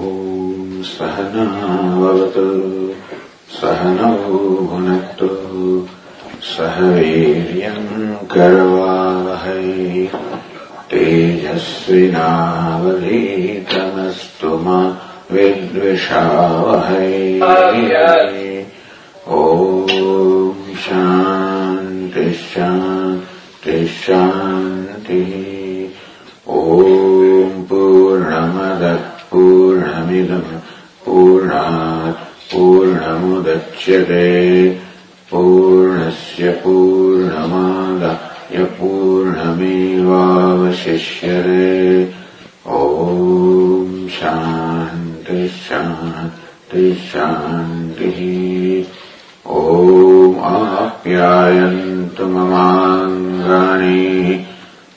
ॐ सहनावतु सहनौ भुनक्तु सह वीर्यम् करवावहै। तेजस्विनावधीतमस्तु मा विद्विषावहै। ॐ शान्तिः शान्तिः। ॐ पूर्णमिदम् पूर्णात् पूर्णमुदच्यते पूर्णस्य पूर्णमादाय पूर्णमेवावशिष्यते। ॐ शान्तिः शान्तिः शान्तिः। ॐ आप्यायन्तु ममाङ्गानि।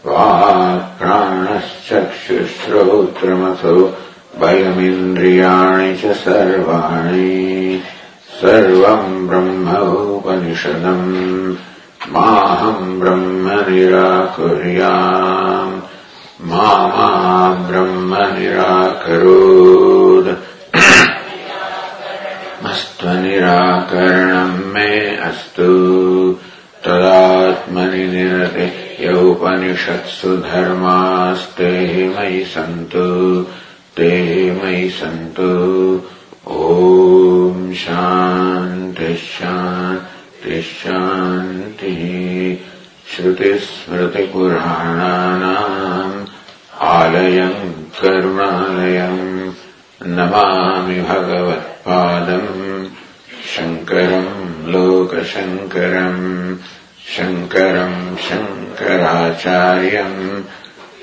वाक्प्राणश्चक्षुश्रोत्रमथो भयमिन्द्रियाणि च सर्वाणि सर्वम् ब्रह्मोपनिषदम् माहम् ब्रह्म निराकुर्याम् मा ब्रह्म निराकरोत् अस्त्वनिराकरणम् मे अस्तु। तदात्मनि निरते यौपनिषत्सु धर्मास्ते मयि सन्तु ते मयि सन्तु। ॐ शान्तिः शान्तिः शान्तिः। श्रुतिस्मृतिपुराणानाम् आलयम् करुणालयम् नमामि भगवत्पादम् शङ्करम् लोकशङ्करम् शङ्करम् शङ्कराचार्यम्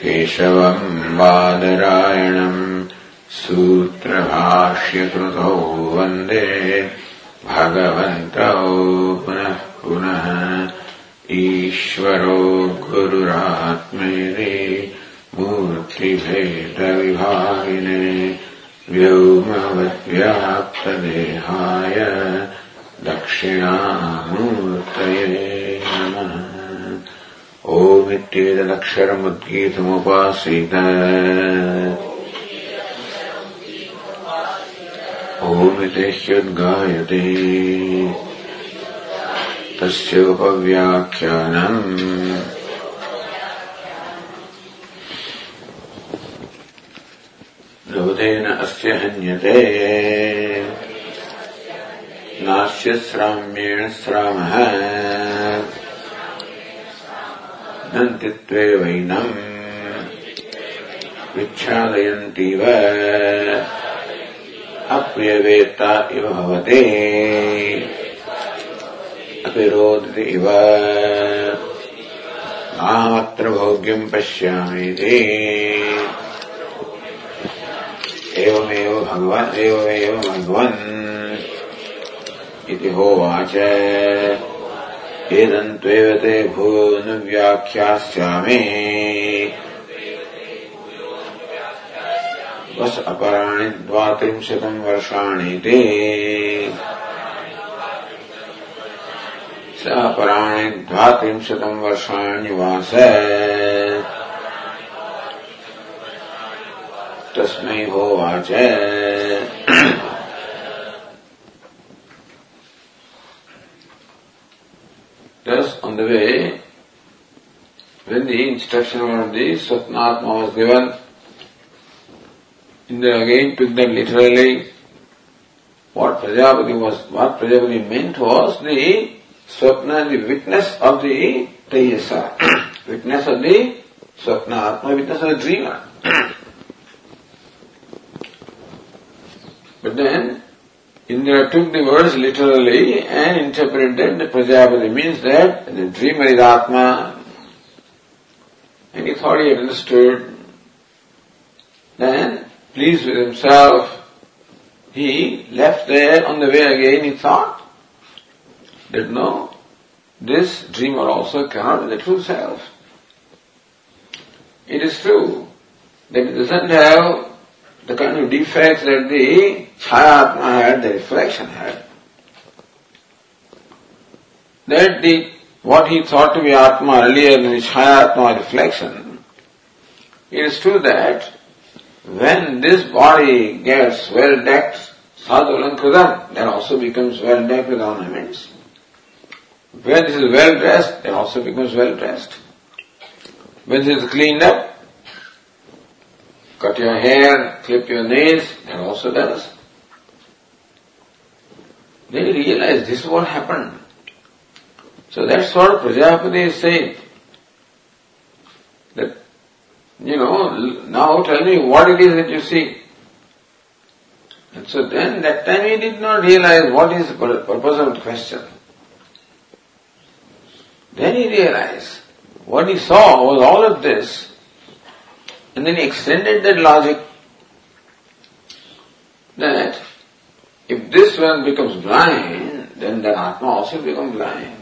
केशवम् बादरायणम् सूत्रभाष्यकृतौ वन्दे भगवन्तौ पुनः पुनः। ईश्वरो गुरुरात्मेति मूर्तिभेदविभागिने व्योमवद्व्याप्तदेहाय दक्षिणामूर्तये ओमित्येतदक्षरमुद्गीतमुपासीत। ओमिति ह्युद्गायते तस्योपव्याख्यानम् लोदेन अस्य हन्यते। नास्य श्राम्येण श्रामः। नन्तित्वे वैनम् विच्छादयन्तीव। अप्रियवेत्ता इव भवते। अपि रोदति इव मामत्र भोग्यम् पश्यामीति एवमेव भगवन् एवमेव भगवन् इति होवाच। एदन्त्वेव ते भूनुव्याख्यास्यामि वस अपराणि द्वात्रिंशतम् वर्षाणि ते। स अपराणि द्वात्रिंशतम् वर्षाणि वास। तस्मै होवाच। On the way, when the instruction of the Swapnatma was given, Indra again took that literally. What Prajapati was, what Prajapati meant was the Swapna, the witness of the Taijasa, witness of the Swapna, Atma, witness of the dreamer. but then, Indra took the words literally and interpreted the Prajapati means that the dreamer is Atma, and he thought he understood. Then, pleased with himself, he left there on the way again, he thought that no, this dreamer also cannot be the true self. It is true that it doesn't have the kind of defects that the Chayatma had, the reflection had. That the, what he thought to be Atma earlier, in the Chayatma reflection, it is true that when this body gets well decked, sadhulankridam, that also becomes well decked with ornaments. When this is well dressed, it also becomes well dressed. When this is cleaned up, cut your hair, clip your nails, it also does. They realize this is what happened. So that's what Prajapati is saying. That, you know, now tell me what it is that you see. And so then that time he did not realize what is the purpose of the question. Then he realized what he saw was all of this, and then he extended that logic that if this one becomes blind, then that Atma also becomes blind.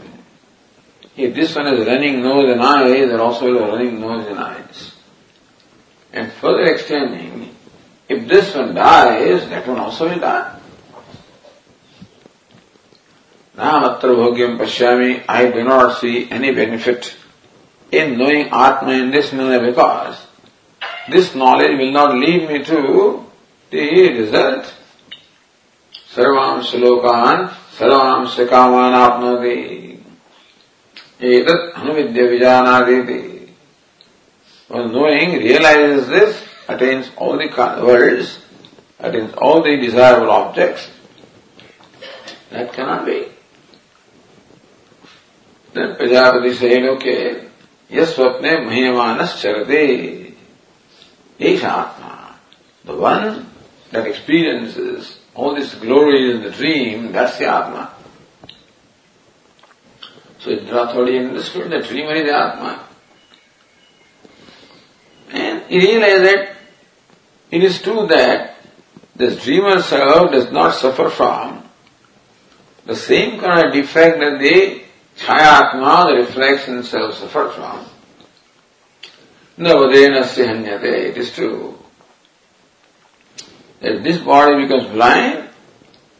If this one is running nose and eyes, then also will running nose and eyes. And further extending, if this one dies, that one also will die. Now, atra bhogyam pashyami, I do not see any benefit in knowing Atma in this manner because this knowledge will not lead me to the result. Sarvam shlokan, sarvam shikaman apnoti. Etat anuvidya vijanaditi. When knowing realizes this, attains all the worlds, attains all the desirable objects, that cannot be. Then Prajapati said, okay, यस्वप्ने मह्यमानस is Atma. The one that experiences all this glory in the dream, that's the Atma. So Indra thoroughly understood that dreamer is the Atma. And he realized that it is true that this dreamer self does not suffer from the same kind of defect that the Chayatma, the reflection self, suffers from. Navadena hanyate, it is true. If this body becomes blind,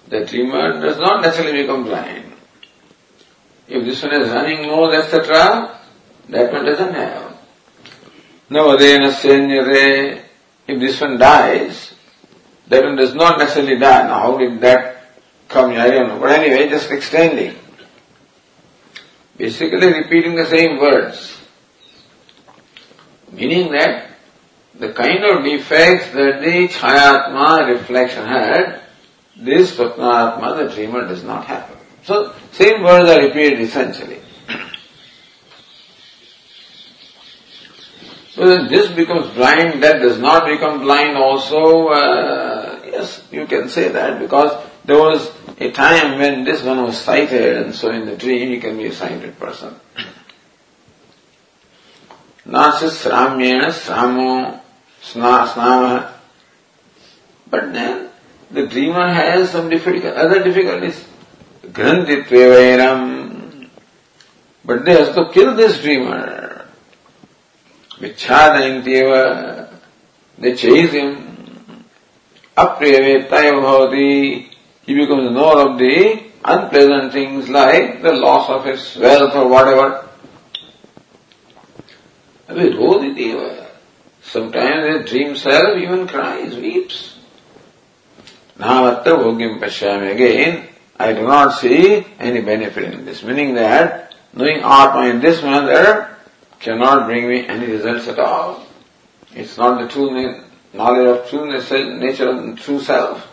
the dreamer does not necessarily become blind. If this one is running nose, etc., that one doesn't have. Navadena hanyate, if this one dies, that one does not necessarily die. Now how did that come? I don't know. But anyway, just extending. Basically repeating the same words. Meaning that the kind of defects that the Chayatma reflection had, this Swapnatma, the dreamer, does not have. So, same words are repeated essentially. So then this becomes blind, that does not become blind also, uh, yes, you can say that because there was a time when this one was sighted and so in the dream he can be a sighted person. Nasa sramyena sramo snama. But then the dreamer has some difficult, other difficulties. Grantitvevainam. But they have to kill this dreamer. Vichadayantyeva. They chase him. Apriyavetaya bhavati he becomes knower of the unpleasant things like the loss of his wealth or whatever. Sometimes the dream self even cries, weeps. Now, Navatta bhogyam pashyami. Again, I do not see any benefit in this. Meaning that knowing Atma in this manner cannot bring me any results at all. It's not the true knowledge of true nature of true self.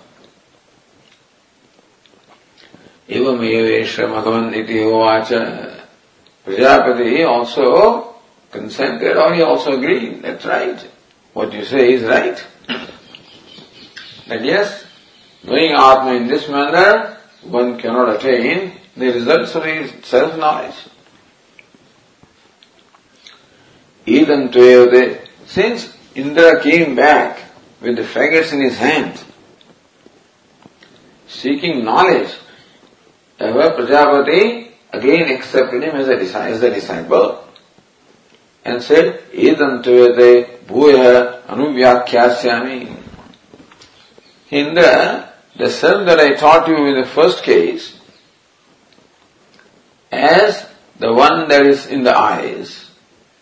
Evamevesh Bhagavan iti hovacha. Prajapati also consented or he also agreed. That's right. What you say is right. that yes, knowing Atma in this manner, one cannot attain the results of his self-knowledge. Even Tuyavade, since Indra came back with the faggots in his hand, seeking knowledge, Ever Prajapati again accepted him as a, as a disciple and said, Edam tuyate bhuya anuvyakyasyami. Indra, the self that I taught you in the first case, as the one that is in the eyes,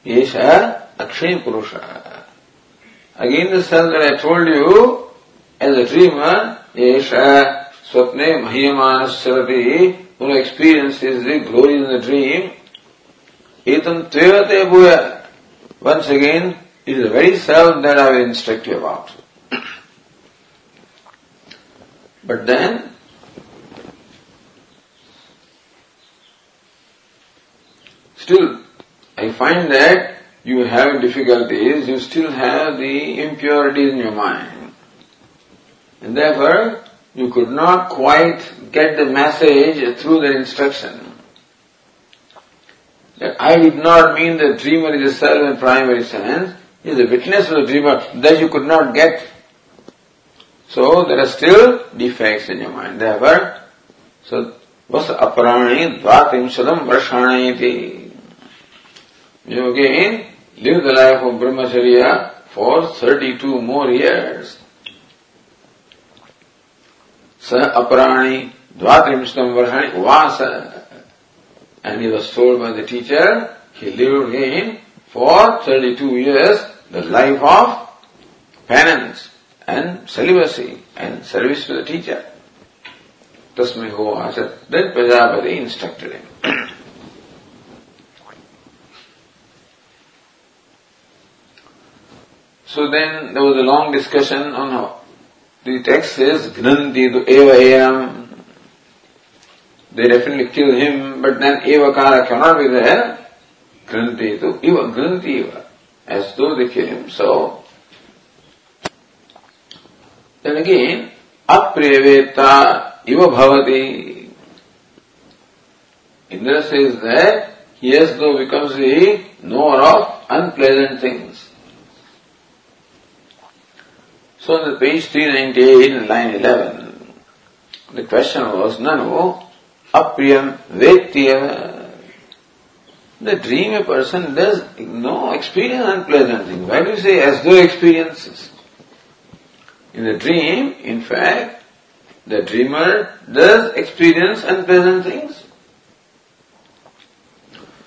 is a Akshi Purusha. Again the self that I told you, as a dreamer, Yesha Swapne Mahiyamana Sarati, who experiences the glory in the dream, Etam Tvevate Bhuya. Once again, it is the very self that I will instruct you about. but then, still, I find that you have difficulties, you still have the impurities in your mind. And therefore, you could not quite get the message through the instruction. I did not mean that dreamer is a self in primary sense, he is a witness of the dreamer, that you could not get. So there are still defects in your mind. Therefore, so was aparani dvatimshadam varshani You again live the life of brahmacharya for 32 more years. Sa aparani dvatrimshadam varshani vasa. And he was told by the teacher, he lived in for 32 years the life of penance and celibacy and service to the teacher. Tasmai Hovasa. Then Prajapati instructed him. so then there was a long discussion on how the text says Gnanti eva. They definitely kill him, but then Evakara cannot be there. Gnanti tu eva, Gnanti eva. As though they kill him. So then again, apreveta eva bhavati. Indra says that he as though becomes the knower of unpleasant things. So on the page 398 in line 11, the question was, Nanu, apriyam vetyava. The dream a person does no experience unpleasant things. Why do you say as though experiences? In the dream, in fact, the dreamer does experience unpleasant things.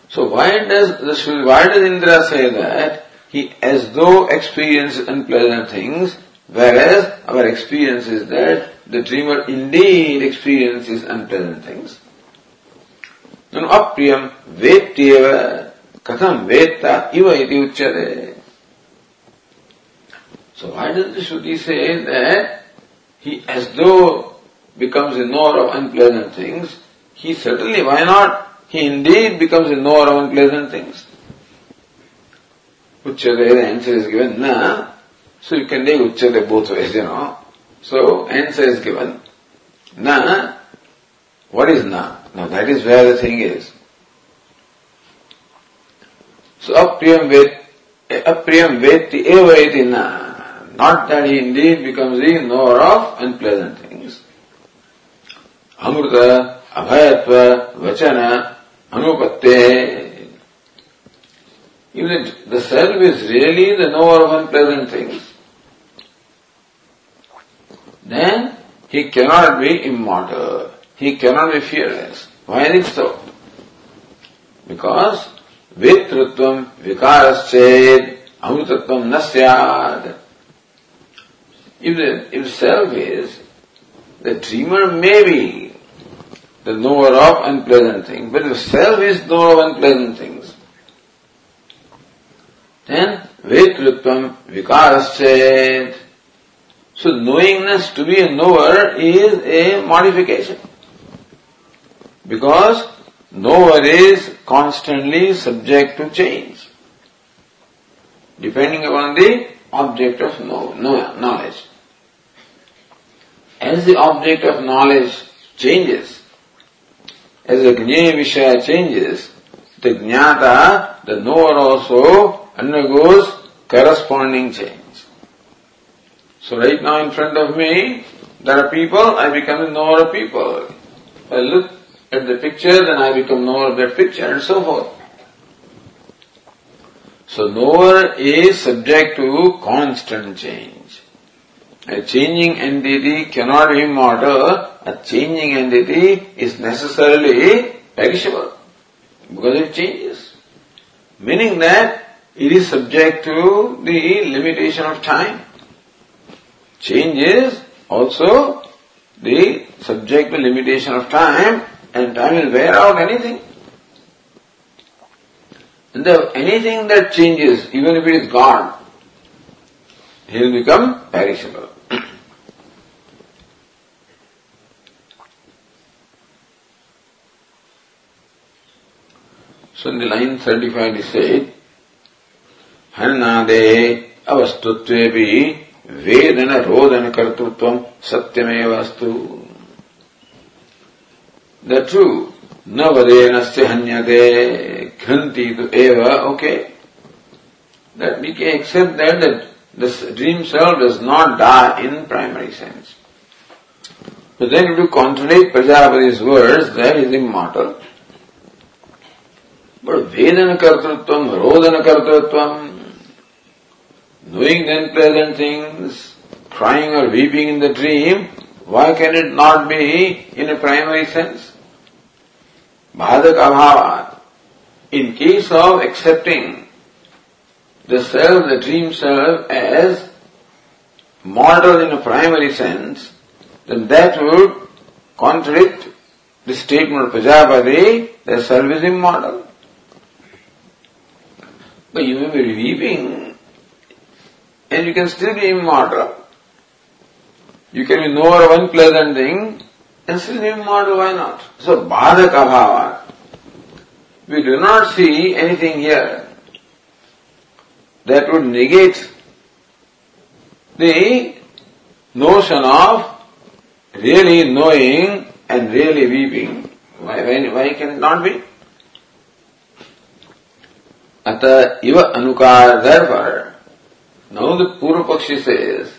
So why does the, why does Indra say that he as though experiences unpleasant things, whereas our experience is that the dreamer indeed experiences unpleasant things? No, apriyam vetyeva katham vetta iva iti uchyate. So why does the Shruti say that he as though becomes a knower of unpleasant things? He certainly, why not? He indeed becomes a knower of unpleasant things. Uchyate, the answer is given, na. So you can take Uchyate both ways, you know. So answer is given, na. What is na? Now that is where the thing is. So apriyam vet, apriyam veti eva iti na. Not that he indeed becomes the knower of unpleasant things. Amrita, Abhayatva, Vachana, Anupatte. If the self is really the knower of unpleasant things, then he cannot be immortal. He cannot be fearless. Why is it so? Because Vitrutvam Vikarasched Amrutatvam Nasyad. If the if self is, the dreamer may be the knower of unpleasant things, but if self is knower of unpleasant things, then vetrutvam vikaraschet. So knowingness to be a knower is a modification. Because knower is constantly subject to change. Depending upon the object of knowledge. As the object of knowledge changes, as the Vishaya changes, the Jnata, the knower also undergoes corresponding change. So right now in front of me, there are people, I become the knower of people. I look at the picture, then I become knower of that picture and so forth. So knower is subject to constant change. A changing entity cannot be immortal. A changing entity is necessarily perishable because it changes. Meaning that it is subject to the limitation of time. Change is also the subject to limitation of time and time will wear out anything. And the, anything that changes, even if it is God, he will become perishable. so in the line 35 he said, हन्नादे अवस्तुत्वेपि वेदन रोदन कर्तृत्व सत्यमेव अस्तु the ट्रू न वदेन से हन्यते घंती तो एव okay that we can accept that the dream self does not die in primary sense But then if you contradict Prajapati's words, that is immortal. But Vedana Kartrutvam, Rodana Kartrutvam, knowing the unpleasant things, crying or weeping in the dream, why can it not be in a primary sense? Bhadak abhava. In case of accepting the self, the dream self, as mortal in a primary sense, then that would contradict the statement of Prajapati that self is immortal. But you may be weeping and you can still be immortal. You can be knower of unpleasant thing and still be immortal, why not? So, Bhadaka Bhava. We do not see anything here that would negate the notion of really knowing and really weeping. Why, why, why can it not be? Ata iva anukar, therefore, now the Purva Pakshi says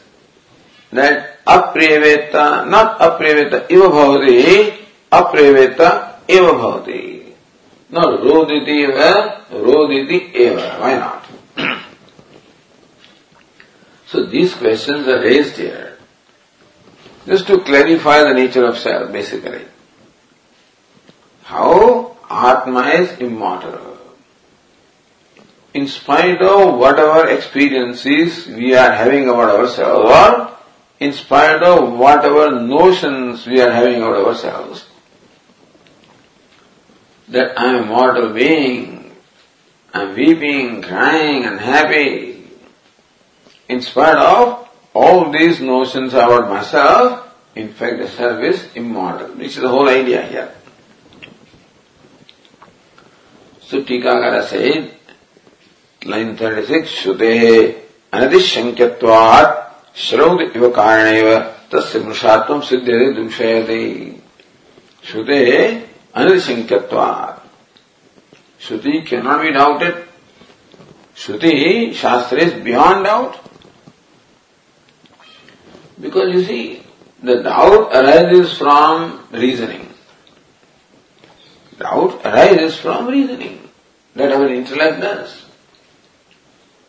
that apreveta, not apreveta iva bhavati, apreveta eva bhavati. Not roditi eva, roditi eva. Why not? so these questions are raised here just to clarify the nature of self, basically. How Atma is immortal in spite of whatever experiences we are having about ourselves, or in spite of whatever notions we are having about ourselves, that I am a mortal being, I am weeping, crying, unhappy, in spite of all these notions about myself, in fact the self is immortal. This is the whole idea here. So Tikakara said, line thirty six श्रुते अनधिशंक्यवाद श्रोत इव कारण तस् सिद्ध्य सिद्ध दुषयते। श्रुते अनधिशंक्यवाद shruti can not be doubted shruti shastra is beyond doubt because you see the doubt arise from reasoning doubt arise from reasoning that our intellect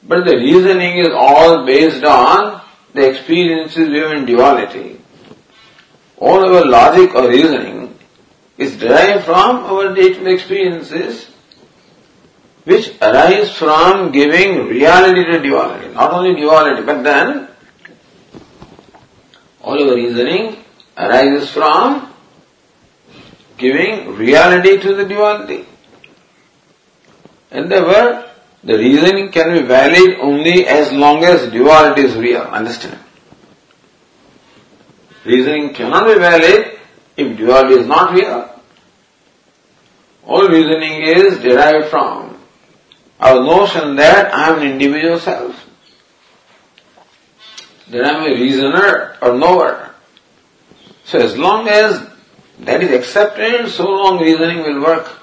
But the reasoning is all based on the experiences we have in duality. All our logic or reasoning is derived from our day-to-day experiences which arise from giving reality to duality. Not only duality, but then all our reasoning arises from giving reality to the duality. And therefore, the reasoning can be valid only as long as duality is real. Understand? Reasoning cannot be valid if duality is not real. All reasoning is derived from our notion that I am an individual self. That I am a reasoner or knower. So as long as that is accepted, so long reasoning will work.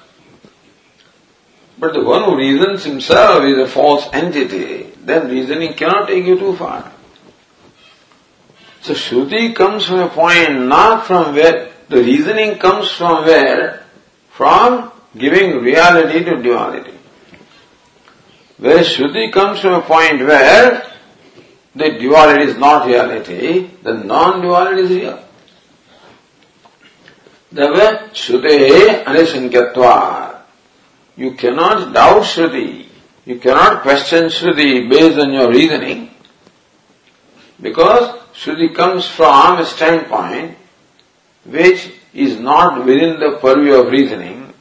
But the one who reasons himself is a false entity, then reasoning cannot take you too far. So Shruti comes from a point not from where, the reasoning comes from where? From giving reality to duality. Where Shruti comes from a point where the duality is not reality, the non-duality is real. Therefore, Shruti anishankatva. You cannot doubt Shruti. You cannot question Shruti based on your reasoning because Shruti comes from a standpoint which is not within the purview of reasoning.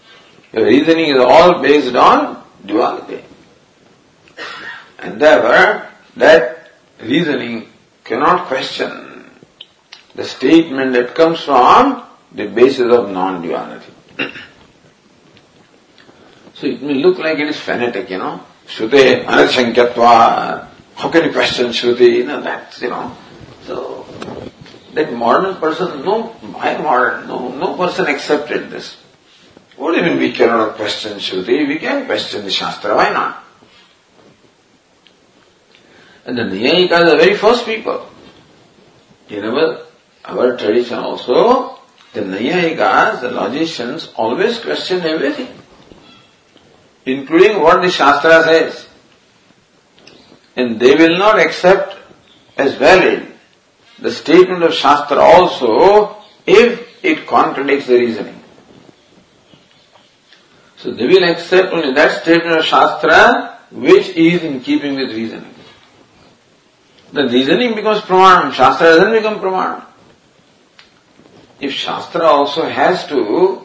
Your reasoning is all based on duality. And therefore, that reasoning cannot question the statement that comes from the basis of non-duality. So it may look like it is fanatic, you know. Shruti anashankatva. How can you question Shruti? You know, that's, you know. So, that modern person, no, by modern, no, no person accepted this. What do you mean we cannot question Shruti? We can question the Shastra, why not? And the Nyayikas are the very first people. You know, our tradition also, the Nyayikas, the logicians, always question everything, including what the Shastra says. And they will not accept as valid the statement of Shastra also if it contradicts the reasoning. So they will accept only that statement of Shastra which is in keeping with reasoning. The reasoning becomes pramanam, Shastra doesn't become pramanam. If Shastra also has to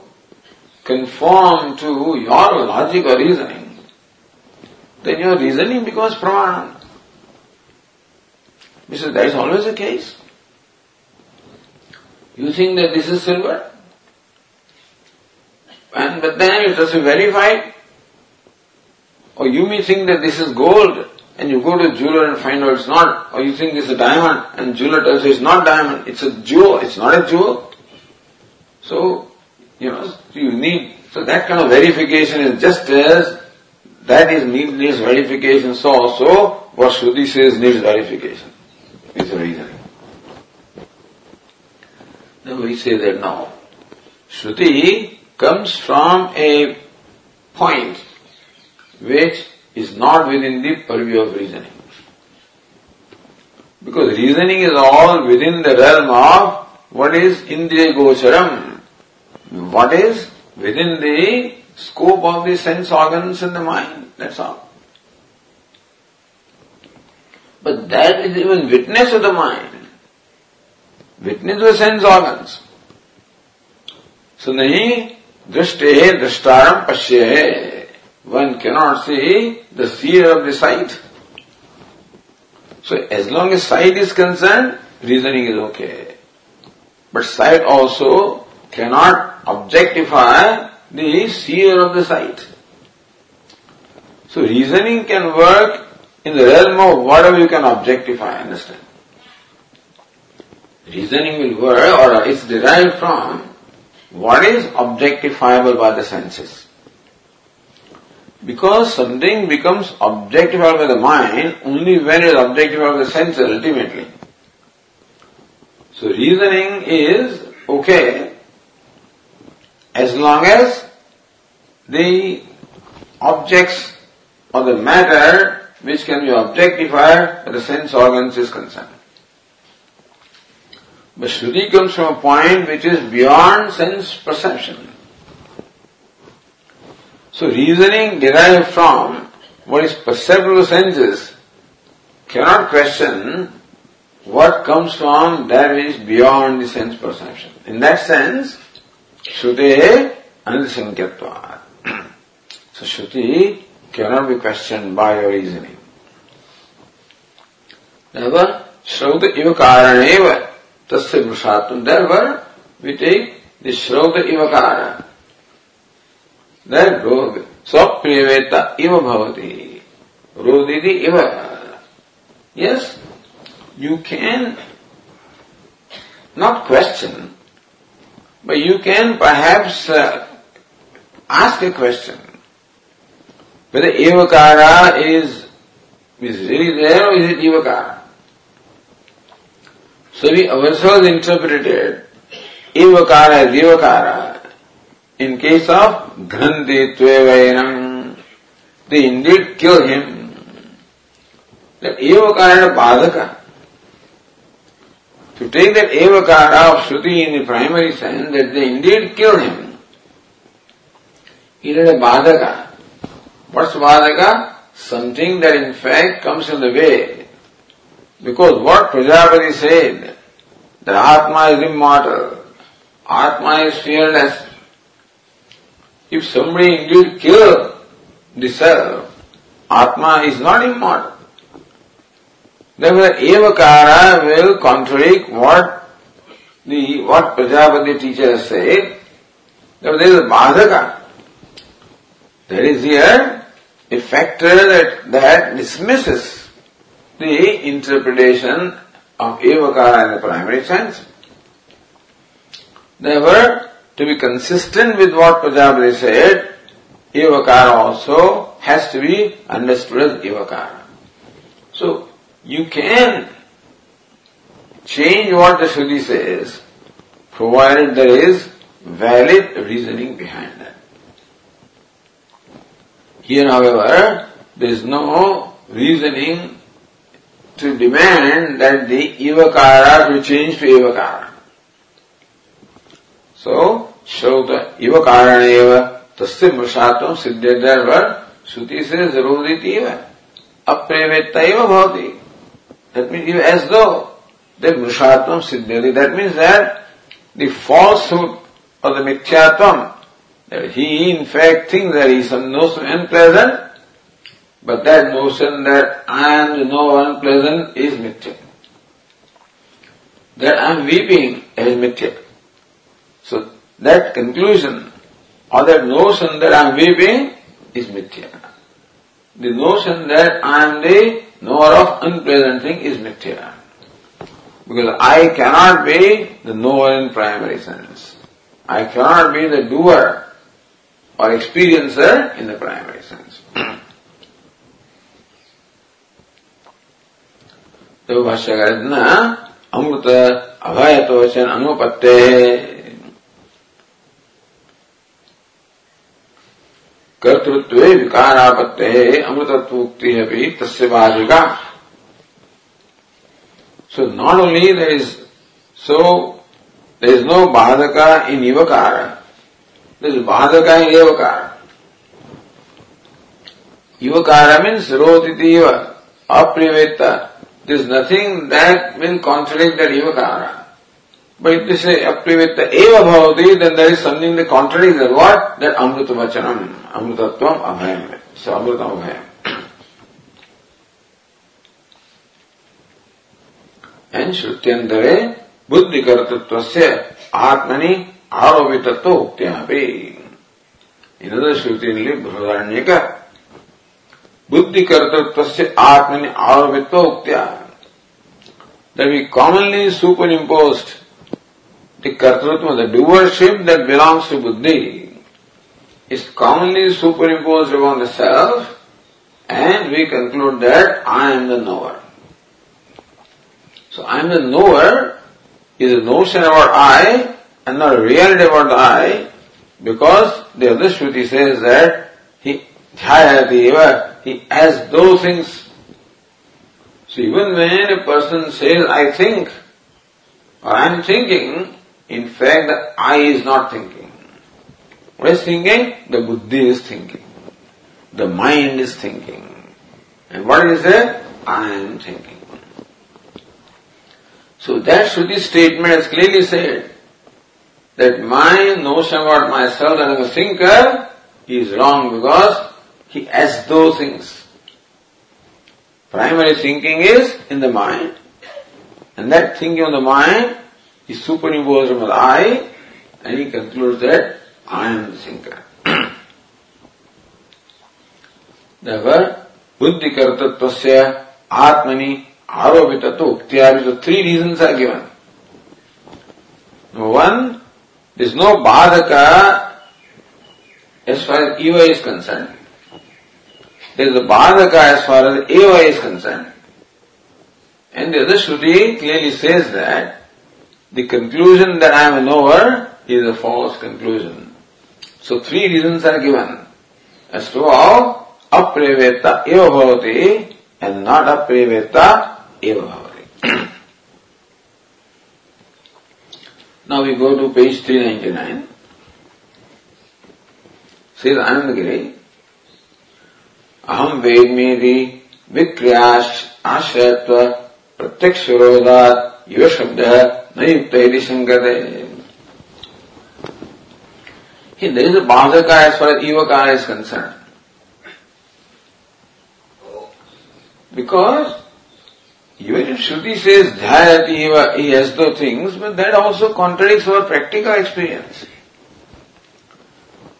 conform to your logic or reasoning, then your reasoning becomes pramanam. Because that is always the case. You think that this is silver, and but then it has to be verified. Or you may think that this is gold, and you go to a jeweler and find out it's not, or you think it's a diamond, and jeweler tells you it's not diamond, it's a jewel, it's not a jewel. So, you know, you need, so that kind of verification is just as that is need, needs verification, so also what Shruti says needs verification. Is the reasoning. Then we say that now, Shruti comes from a point which is not within the purview of reasoning. Because reasoning is all within the realm of what is Indriya Gocharam, what is within the scope of the sense organs and the mind, that's all. But that is even witness of the mind. Witness of the sense organs. So nahi drishte drishtaram pashye. One cannot see the seer of the sight. So as long as sight is concerned, reasoning is okay. But sight also cannot objectify the seer of the sight. So reasoning can work in the realm of whatever you can objectify, understand? Reasoning will work or it's derived from what is objectifiable by the senses. Because something becomes objectifiable by the mind only when it is objectifiable by the senses ultimately. So reasoning is okay as long as the objects or the matter which can be objectified by the sense organs is concerned. But Shruti comes from a point which is beyond sense perception. So reasoning derived from what is perceptible senses cannot question what comes from that which is beyond the sense perception. In that sense, Shruti ansankatva. so Shruti cannot be questioned by your reasoning. Therefore, Shrauta iva karaneva tasya brushatvam. Therefore, we take the Shrauta iva kara. That road, swapriyaveta iva bhavati. Roditi iva. Yes, you can not question, but you can perhaps uh, ask a question. Whether evakara is, is really there or is it evakara? So we ourselves interpreted evakara as evakara in case of Gandhi Tvevainam. They indeed kill him. That evakara is a badhaka. To take that evakara of Shruti in the primary sense that they indeed kill him, it is a badhaka. What's Badhaka? something that in fact comes in the way. Because what Prajapati said, that Atma is immortal, Atma is fearless. If somebody indeed kill the self, Atma is not immortal. Therefore, Evakara will contradict what the what Prajapati teachers say. Therefore, there is a Badhaka. There is here a factor that, that dismisses the interpretation of Evakara in the primary sense. Therefore, to be consistent with what Prajapati said, Evakara also has to be understood as Evakara. So, you can change what the Shruti says, provided there is valid reasoning behind that. Here, however, there is no reasoning to demand that the Ivakara be changed to Ivakara. So, Shauta Ivakaraneva tasya mrushatvam siddhyadharva Shruti says zaruritiva aprevettaiva bhavati. That means as though the mrushatvam siddhyati. That means that the falsehood or the mithyatvam, that he in fact thinks that he is knows unpleasant, but that notion that I am no unpleasant is mithya. That I am weeping is mithya. So that conclusion or that notion that I am weeping is mithya. The notion that I am the knower of unpleasant thing is mithya. Because I cannot be the knower in primary sense. I cannot be the doer or experiencer in the primary sense. तो भाष्यकार न अमृत अभय तो वचन अनुपत्ते कर्तृत्व विकारापत्ते अमृतत्वोक्ति अभी तस्य बाधिका so not only there is so there is no बाधका in युवकार देर इज़ बाधका इन युवकार युवकार मीन्स रोदितीव अप्रिवेत्ता this nothing that mean contract that युवकार But if they say Apriveta Eva Bhavati, then there is something that contradicts that. What? That Amrita Vachanam, Amritatvam Abhayam. So Amritam Abhayam. And श्रुत्यंतरे बुद्धि कर्तृत्व से आत्मनि आरोपितत्व उक्त्यापि इनद श्रुति बृहदारण्य का बुद्धि कर्तृत्व से that we commonly superimposed the kartrutva, the doership that belongs to buddhi, is commonly superimposed upon the self, and we conclude that I am the knower. So I am the knower is a notion about I and not a reality about I because the other Shruti says that he dhyayati he has those things. So even when a person says I think or I am thinking, in fact the I is not thinking. What is thinking? The buddhi is thinking. The mind is thinking. And what is it? I am thinking. So that Shruti statement has clearly said that my notion about myself as a thinker is wrong because he has those things. Primary thinking is in the mind, and that thinking on the mind is superimposed on the I, and he concludes that I am the thinker. Therefore, buddhi kartatvasya atmani Aropita to Uktiyari. So three reasons are given. Number one, there is no Badhaka as far as Eva is concerned. There is a Badhaka as far as Eva is concerned. And the other Shruti clearly says that the conclusion that I am a knower is a false conclusion. So three reasons are given as to how apreveta eva bhavati and not apreveta एव भवति Now we go to page 399. Says Anandagiri, aham vedmedi vikriyash ashrayatva प्रत्यक्ष विरोधात युव शब्द न युक्त यदि संगत There is a badhaka as far as Ivakara is concerned. Because even if Shruti says Dhyayati Eva, he has those things, but that also contradicts our practical experience.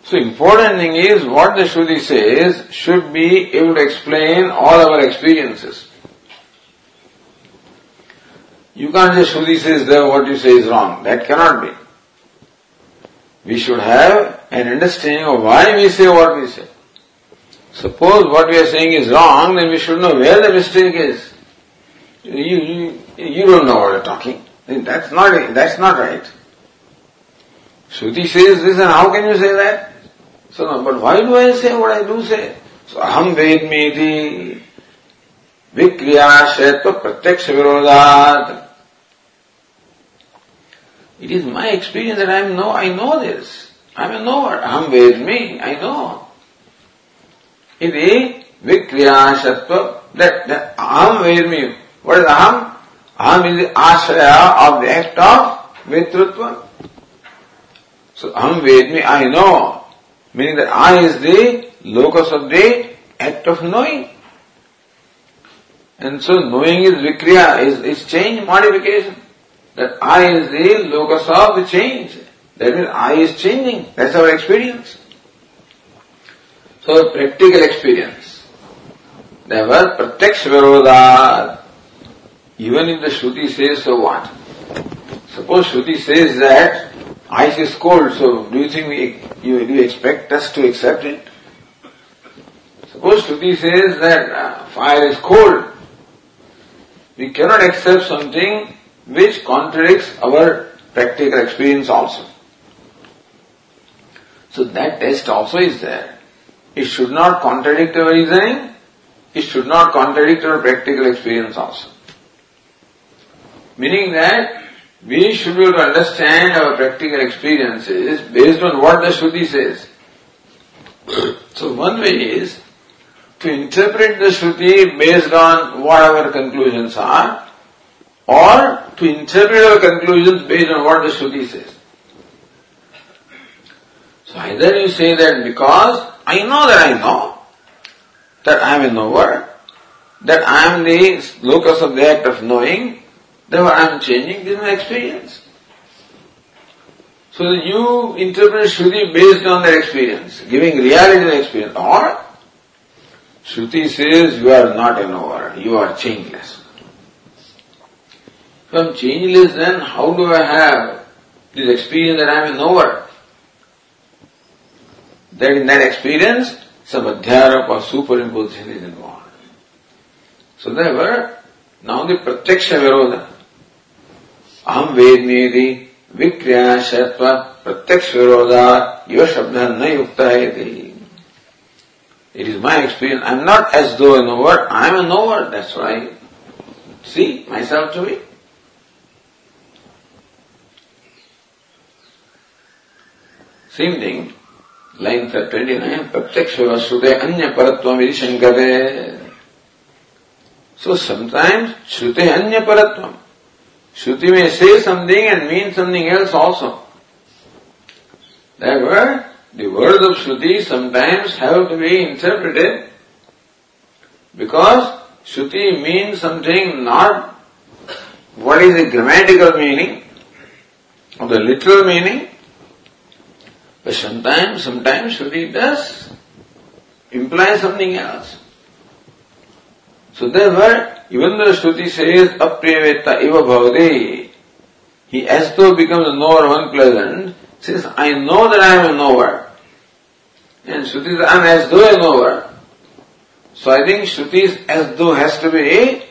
So important thing is what the Shruti says should be able to explain all our experiences. You can't say Shruti says that what you say is wrong. That cannot be. We should have an understanding of why we say what we say. Suppose what we are saying is wrong, then we should know where the mistake is. You, you, you don't know what you're talking. That's not, that's not right. Shruti says this and how can you say that? So no, but why do I say what I do say? So aham vedmeti vikriya pratyaksha virodat. It is my experience that I am know, I know this. I am a knower. Aham vedmi, I know. It is vikriya shetva, that, that aham vedmi. What is aham? Aham is the ashraya of the act of vetrutva. So aham vedmi, I know. Meaning that I is the locus of the act of knowing. And so knowing is vikriya, is, is change, modification. That I is the locus of the change. That means I is changing. That's our experience. So practical experience. Never pratyaksh virodha. Even if the Shruti says so what? Suppose Shruti says that ice is cold, so do you think we, you, you expect us to accept it? Suppose Shruti says that uh, fire is cold, we cannot accept something which contradicts our practical experience also. So that test also is there. It should not contradict our reasoning, it should not contradict our practical experience also. Meaning that we should be able to understand our practical experiences based on what the Shruti says. so one way is to interpret the Shruti based on what our conclusions are, or to interpret our conclusions based on what the Shruti says. So either you say that because I know that I know, that I am a knower, that I am the locus of the act of knowing, therefore I am changing, this is my experience. So that you interpret Shruti based on that experience, giving reality to the experience. Or Shruti says you are not a knower, you are changeless. If I am changeless, then how do I have this experience that I am a knower? That in that experience, some adhyarap or superimposition is involved. So therefore, now the pratyaksha viroda, aham vedmedi विक्रिया शत्व प्रत्यक्ष विरोधा युव शब्द न युक्त है It is my experience. I am not as though a knower. I am a knower. That's why I see myself to be. Thing line sir twenty nine प्रत्यक्ष वसुदे अन्य परत्व मेरी शंकर सो समटाइम्स श्रुते अन्य परत्व shruti may say something and mean something else also the word of shruti sometimes have to be interpreted because shruti mean something not what is the grammatical meaning or the literal meaning but sometimes, sometimes Shruti does imply something else. So therefore, even though Shruti says apriyaveta iva bhavade, he as though becomes a knower unpleasant, says, I know that I am a knower. And Shruti says, I am as though a knower. So I think Shruti as though has to be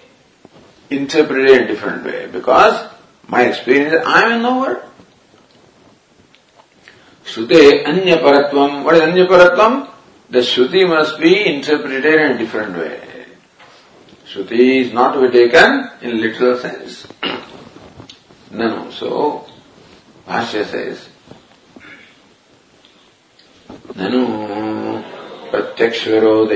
interpreted in a different way because my experience is I am a knower. श्रुते अन्य परत्व what अन्य परत्व the shruti must be interpreted in different way shruti is not be taken in literal sense no so भाष्य से नु प्रत्यक्ष विरोध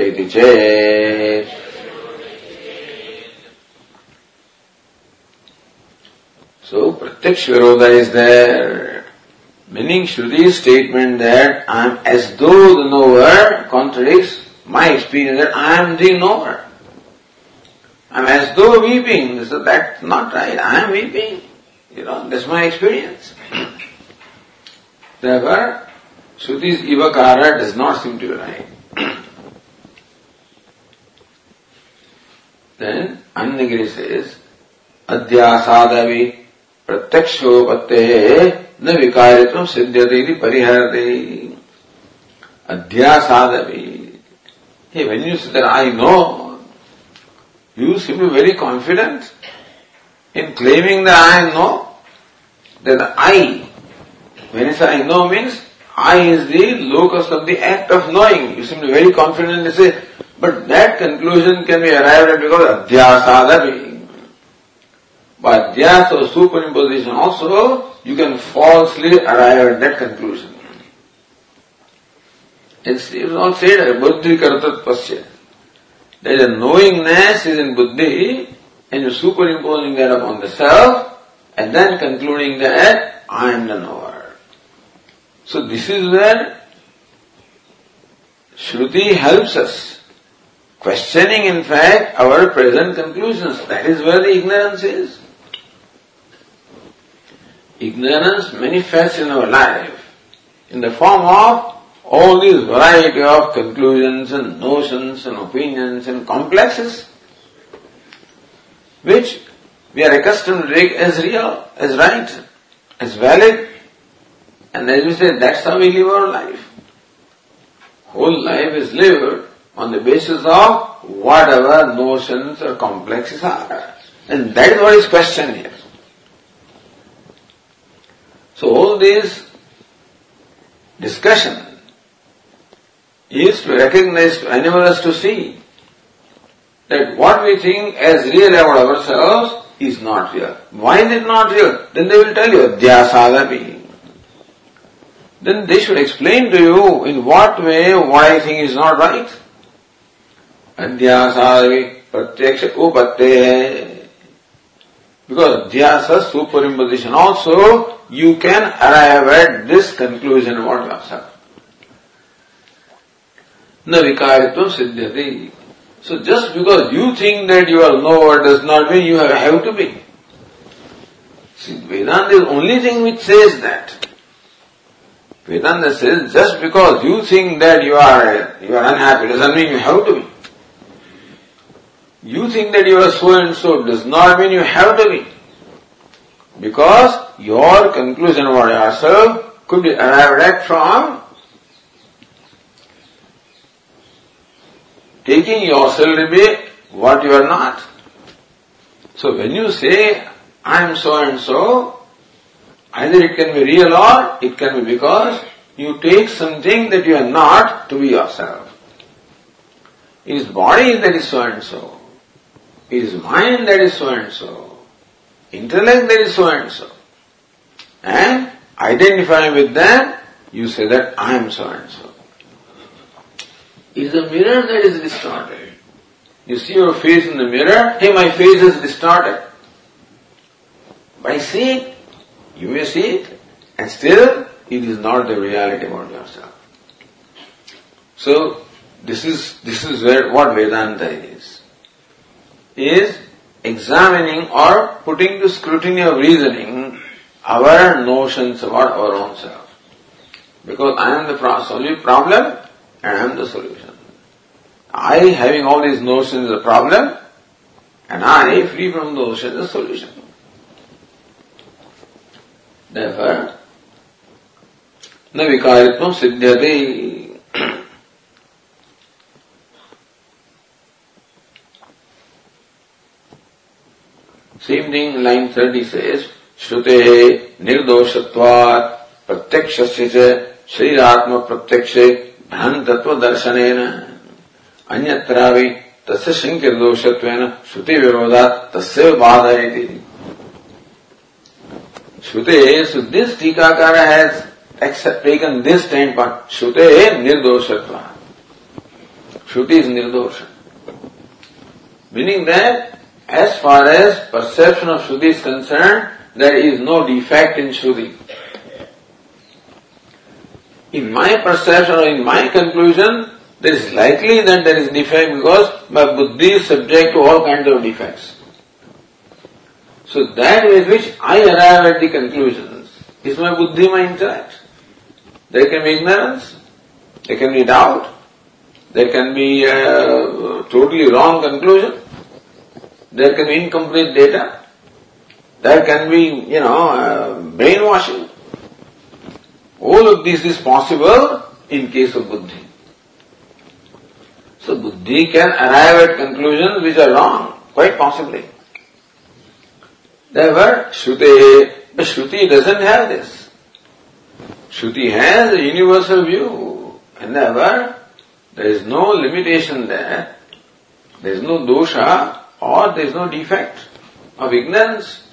so pratyaksha virodha is there meaning Shruti's statement that I am as though the knower contradicts my experience that I am the knower. I am as though weeping, so that's not right, I am weeping. You know, that's my experience. Therefore, Shruti's Ivakara does not seem to be right. then Annagiri says, Adhyasadavi प्रत्यक्षोपत्ते न विकारित्व सिद्ध्यते परिहरते अध्यासादपि Hey, when you say that I know, you to be very confident in claiming that I know. That I, when you say I know means I is the locus of the act of knowing. You seem to be very confident to say, but that conclusion can be arrived at because adhyasadapi. By dhyas or superimposition also, you can falsely arrive at that conclusion. It's, not said, buddhi kartat pasya. There is a knowingness is in buddhi, and you're superimposing that upon the self, and then concluding that I am the knower. So this is where Shruti helps us. Questioning in fact our present conclusions. That is where the ignorance is. Ignorance manifests in our life in the form of all these variety of conclusions and notions and opinions and complexes which we are accustomed to take as real, as right, as valid. And as we say, that's how we live our life. Whole life is lived on the basis of whatever notions or complexes are. And that is what is questioned here. So all this discussion is to recognize, to enable us to see that what we think as real about ourselves is not real. Why is it not real? Then they will tell you, Adhyasadapi. Then they should explain to you in what way why thing is not right. Adhyasadapi pratyaksha upatte. Because adhyasa superimposition also you can arrive at this conclusion about yourself. Na siddhyati. So just because you think that you are knower does not mean you have to be. See, Vedanta is the only thing which says that. Vedanta says just because you think that you are you are unhappy doesn't mean you have to be. You think that you are so and so does not mean you have to be. Because your conclusion about yourself could be arrived at from taking yourself to be what you are not. So when you say, I am so and so, either it can be real or it can be because you take something that you are not to be yourself. It is body that is so and so. It is mind that is so and so. Intellect that is so and so and identify with them, you say that I am so and so. Is a mirror that is distorted. You see your face in the mirror, hey, my face is distorted. By seeing, you may see it, and still it is not the reality about yourself. So this is this is where what Vedanta is Is examining or putting to scrutiny of reasoning our notions about our own self. Because I am the pro- problem and I am the solution. I having all these notions is a problem and I free from those is the solution. Therefore, न विकारित्व सिद्ध्यते same thing line thirty से श्रुते निर्दोषत्वात् प्रत्यक्ष से शरीरात्म प्रत्यक्ष भ्रांत तत्व दर्शन अन्यत्रा भी तस्य शंकर्दोषत्व श्रुति विरोधा तस्य बाधा श्रुते दिस टीकाकार है एक्सेप्ट टेकन दिस स्टैंड पर श्रुते निर्दोषत्व shruti is nirdosha meaning that as far as perception of Shruti is concerned, there is no defect in Shruti. In my perception or in my conclusion, there is likely that there is defect because my buddhi is subject to all kinds of defects. So that with which I arrive at the conclusions is my buddhi, my intellect. There can be ignorance, there can be doubt, there can be a totally wrong conclusion, there can be incomplete data, there can be, you know, uh, brainwashing. All of this is possible in case of buddhi. So buddhi can arrive at conclusions which are wrong, quite possibly. Therefore, Shruti, but Shruti doesn't have this. Shruti has a universal view, and therefore there is no limitation there, there is no dosha or there is no defect of ignorance.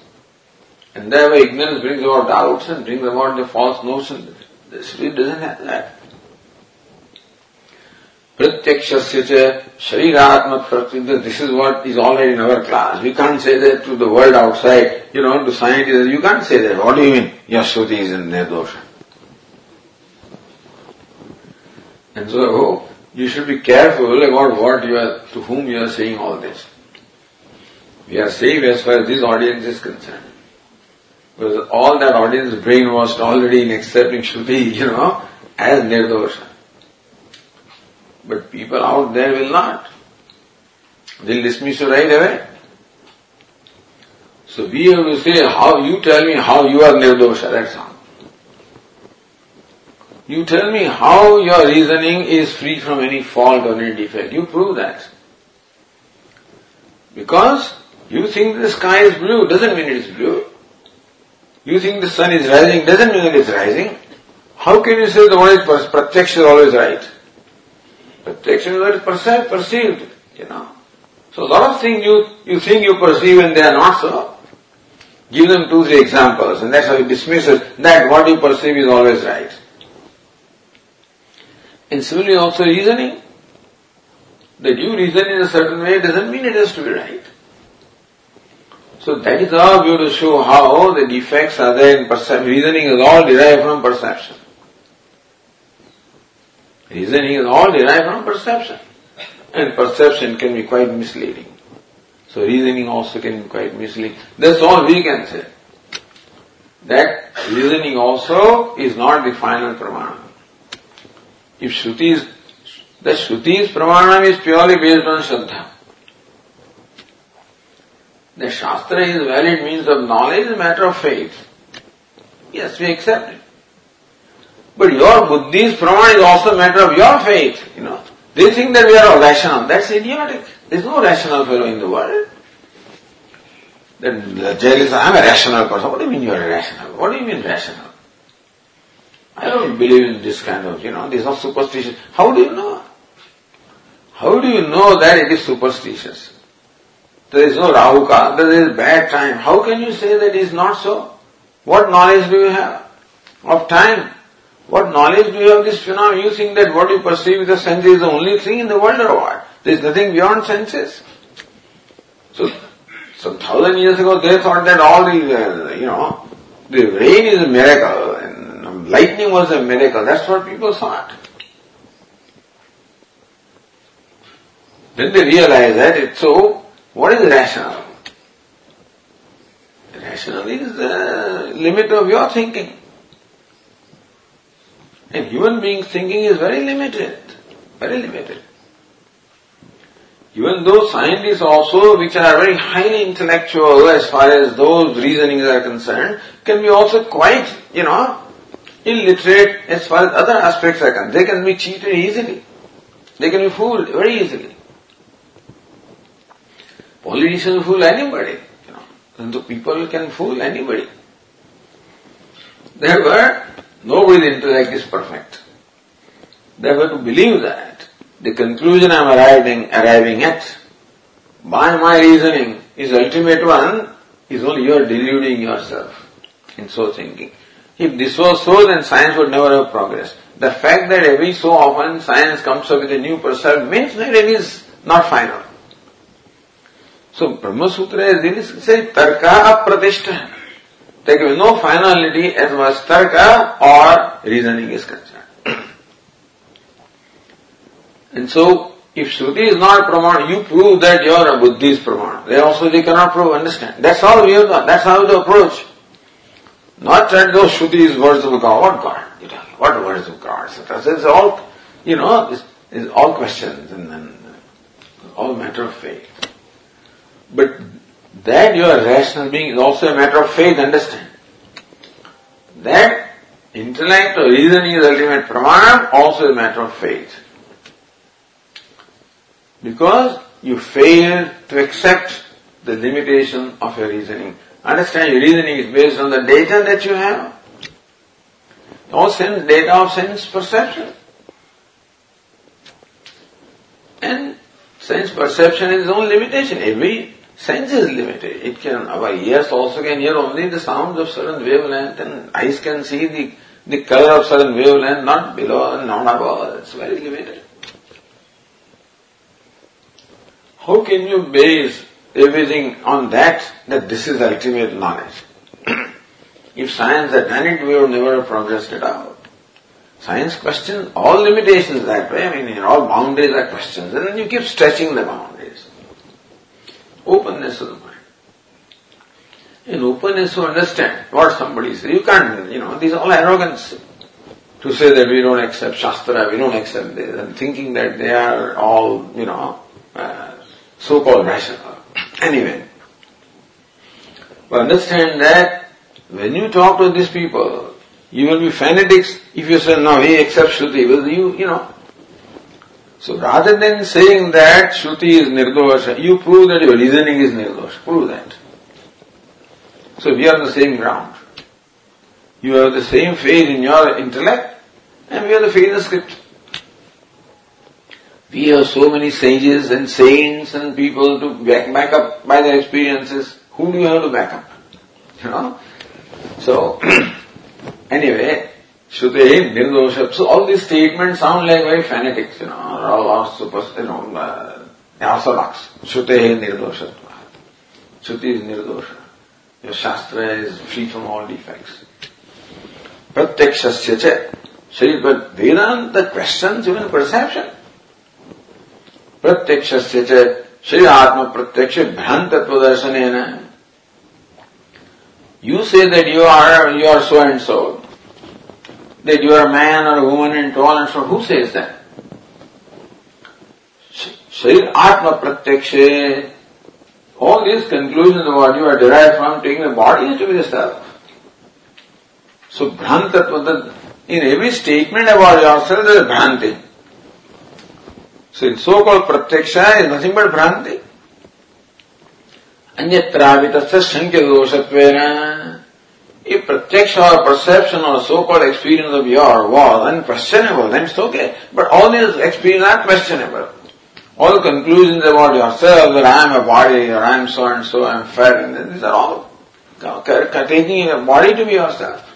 And therefore ignorance brings about doubts and brings about the false notion. The Shruti doesn't have that. Pratyakshasya Shariratma Pratyakshasya, this is what is already in our class. We can't say that to the world outside, you know, to scientists, you can't say that. What do you mean? Your Shruti is in Nirdosha. And so, oh, you should be careful about what you are, to whom you are saying all this. We are safe as far as this audience is concerned. Because all that audience brainwashed already in accepting Shruti, you know, as Nirdosha. But people out there will not. They'll dismiss you right away. So we have to say, how, you tell me how you are nirdosha, that's all. You tell me how your reasoning is free from any fault or any defect. You prove that. Because you think the sky is blue doesn't mean it is blue. You think the sun is rising doesn't mean it is rising. How can you say the one is pratyaksha is always right? Pratyaksha is what is perceived, perceived, you know. So a lot of things you, you think you perceive and they are not so. Give them two, three examples and that's how you dismiss it, that what you perceive is always right. And similarly also reasoning. That you reason in a certain way doesn't mean it has to be right. So that is how we have to show how the defects are there in perception. Reasoning is all derived from perception. Reasoning is all derived from perception. And perception can be quite misleading. So reasoning also can be quite misleading. That's all we can say. That reasoning also is not the final pramana. If Shruti is, the Shruti's pramana is purely based on Shraddha. The Shastra is valid means of knowledge, a matter of faith. Yes, we accept it. But your Buddhist praman is also a matter of your faith, you know. They think that we are all rational. That's idiotic. There's no rational fellow in the world. Jail is, I'm a rational person. What do you mean you are rational? What do you mean rational? I don't believe in this kind of, you know, these are superstitions. How do you know? How do you know that it is superstitious? There is no Rahuka, there is bad time. How can you say that is not so? What knowledge do you have of time? What knowledge do you have this phenomenon? You think that what you perceive with the senses is the only thing in the world or what? There is nothing beyond senses. So, some thousand years ago they thought that all the, uh, you know, the rain is a miracle and lightning was a miracle. That's what people thought. Then they realized that it's so, what is rational? Rational is the limit of your thinking. And human being's thinking is very limited, very limited. Even those scientists also, which are very highly intellectual as far as those reasonings are concerned, can be also quite, you know, illiterate as far as other aspects are concerned. They can be cheated easily. They can be fooled very easily. Politicians fool anybody, you know. And the people can fool anybody. Therefore, Nobody's intellect is perfect. They Therefore, to believe that the conclusion I am arriving, arriving at by my reasoning is ultimate one is only you are deluding yourself in so thinking. If this was so, then science would never have progressed. The fact that every so often science comes up with a new perception means that it is not final. So Brahma Sutra really says tarka apratishta. There is no finality as as tarka or reasoning is concerned. and so, if Shruti is not Pramana, you prove that your Buddhi is Pramana. They also they cannot prove, understand. That's all we have done. That's how to approach. Not that those Shruti is words of God. What God? You me, what words of God? So it's all, you know, it's, it's all questions and, and all matter of faith. But that you are rational being is also a matter of faith, understand. That intellect or reasoning is ultimate pramana, also a matter of faith. Because you fail to accept the limitation of your reasoning. Understand, your reasoning is based on the data that you have. All sense, data of sense perception. And sense perception is its own limitation. Every sense is limited. It can, our ears also can hear only the sounds of certain wavelength and eyes can see the, the color of certain wavelength, not below and not above. It's very limited. How can you base everything on that, that this is ultimate knowledge? if science had done it, we would never have progressed at all. Science questions all limitations that way. I mean, all boundaries are questions, and then you keep stretching the boundaries. Openness of the mind. In openness to understand what somebody says. You can't, you know, these are all arrogance. To say that we don't accept Shastra, we don't accept this, and thinking that they are all, you know, uh, so-called rational. Anyway, but understand that when you talk to these people, you will be fanatics if you say, no, he accepts Shruti. Well, you, you know. So rather than saying that Shruti is nirdosha, you prove that your reasoning is nirdosha. Prove that. So we are on the same ground. You have the same faith in your intellect, and we have the faith in the script. We have so many sages and saints and people to back, back up by their experiences. Who do you have to back up? You know? So, anyway, Shruti, Nirdosha. So all these statements sound like very fanatics, you know, all super, you know, uh, orthodox. Shruti, Nirdosha. Shruti is Nirdosha. Your Shastra is free from all defects. Pratyakshasya cha. Shri, but Vedanta questions even perception. Pratyakshasya cha. Shri Atma Pratyaksha Bhrantatva Darsanena. You say that you are, you are so and so that you are a man or a woman and so on and so. Who says that? Sharir Atma Pratyaksha, all these conclusions about you are derived from taking the body to be the self. So Bhrantatva, in every statement about yourself there is Bhranti. So so-called pratyaksha is nothing but bhranti. Shankya doshatvena. If pratyaksha or perception or so-called experience of your was unquestionable, then it's okay. But all these experiences are questionable. All the conclusions about yourself, that I am a body, or I am so and so, I am fat, and these are all taking a body to be yourself.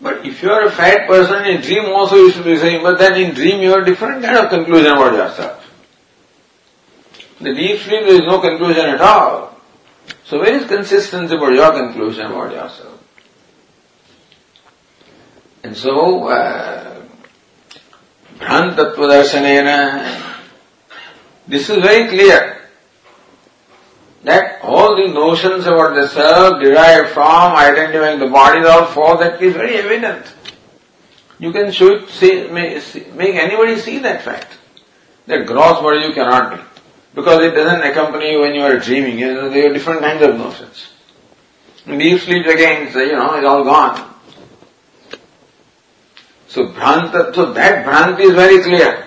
But if you are a fat person in dream also you should be saying, but then in dream you have different kind of conclusion about yourself. The deep sleep there is no conclusion at all. So where is consistency about your conclusion about yourself? And so, uh, this is very clear that all the notions about the self derived from identifying the body all for that is very evident. You can show it, see, make anybody see that fact. That gross body you cannot be. Because it doesn't accompany you when you are dreaming. You know, there are different kinds of notions. Deep sleep again, you know, it's all gone. So bhranta, so that bhranti is very clear.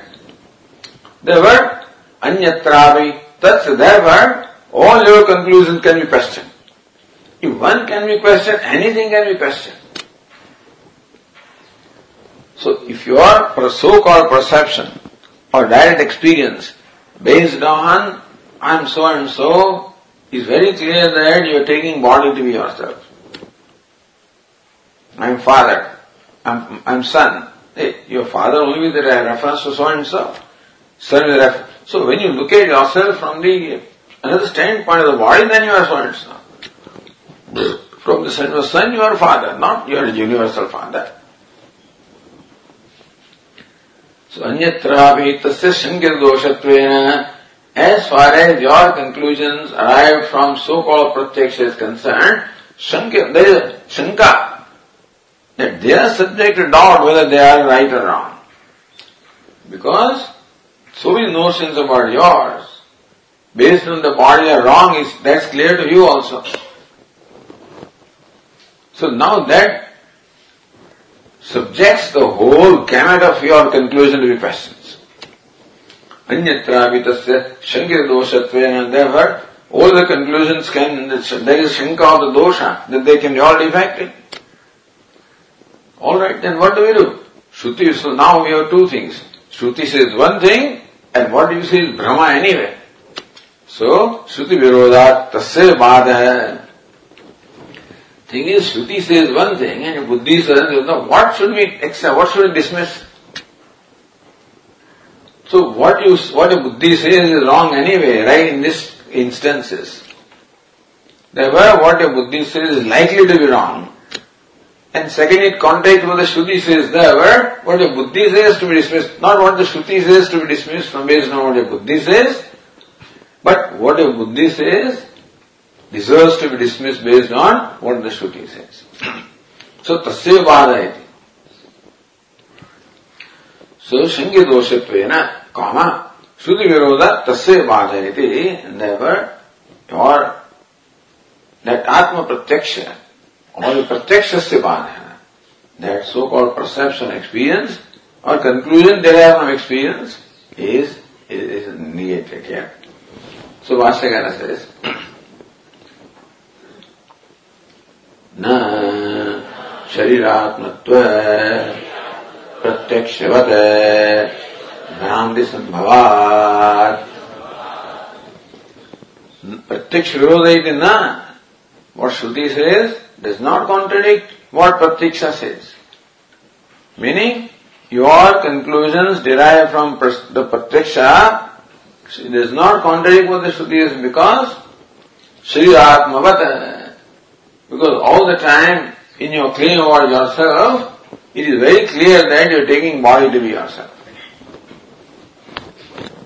The word anyatravi, that's that word all your conclusions can be questioned. If one can be questioned, anything can be questioned. So if your so-called perception or direct experience based on I'm so and so is very clear that you are taking body to be yourself. I'm father, I'm, I'm son. Hey, your father only with reference to so and so. Son with. So when you look at yourself from the another standpoint of the body, then you are so and so. From the son of son, you are father, not your universal father. So anyatrapi tasya shankir doshatvena as far as your conclusions arrived from so-called pratyaksha is concerned, shankir, they are subject to doubt whether they are right or wrong. Because so many notions about yours, based on the body are wrong, is that's clear to you also. So now that subjects the whole gamut of your conclusion to be questions. Anyatravitasya shankir doshatvena, therefore, all the conclusions can, there is shanka of the dosha, that they can be all defective. Alright, then what do we do? Shruti, so now we have two things. Shruti says one thing, and what you say is Brahma anyway. So, Shruti Virodat Tasya Badha. Thing is, Shruti says one thing and Buddhi says another. What should we accept? What should we dismiss? So what you, what a Buddhi says is wrong anyway, right in this instances. Therefore, what a Buddhi says is likely to be wrong. And second, it contradicts what the Shruti says. Therefore, what a Buddhi says to be dismissed, not what the Shruti says to be dismissed from based on what a Buddhi says, but what a Buddhi says deserves to be dismissed based on what the Shruti says. so, tasya vada iti. So, shangi doshatvena, comma, Shruti viroda tasya vada iti, and therefore, your, that Atma pratyaksha, or pratyaksha se badha, that so-called perception experience, or conclusion derived from experience, is, is, is negated here. So, Bhashyakara says, न शरीरात्मत्व प्रत्यक्षवत भ्रांति संभवात् प्रत्यक्ष विरोध है ना what shruti says does not contradict what pratyaksha says meaning your conclusion derive from the pratyaksha does not contradict what the shruti is because Shri आत्मवत है because all the time in your claim about yourself, it is very clear that you are taking body to be yourself.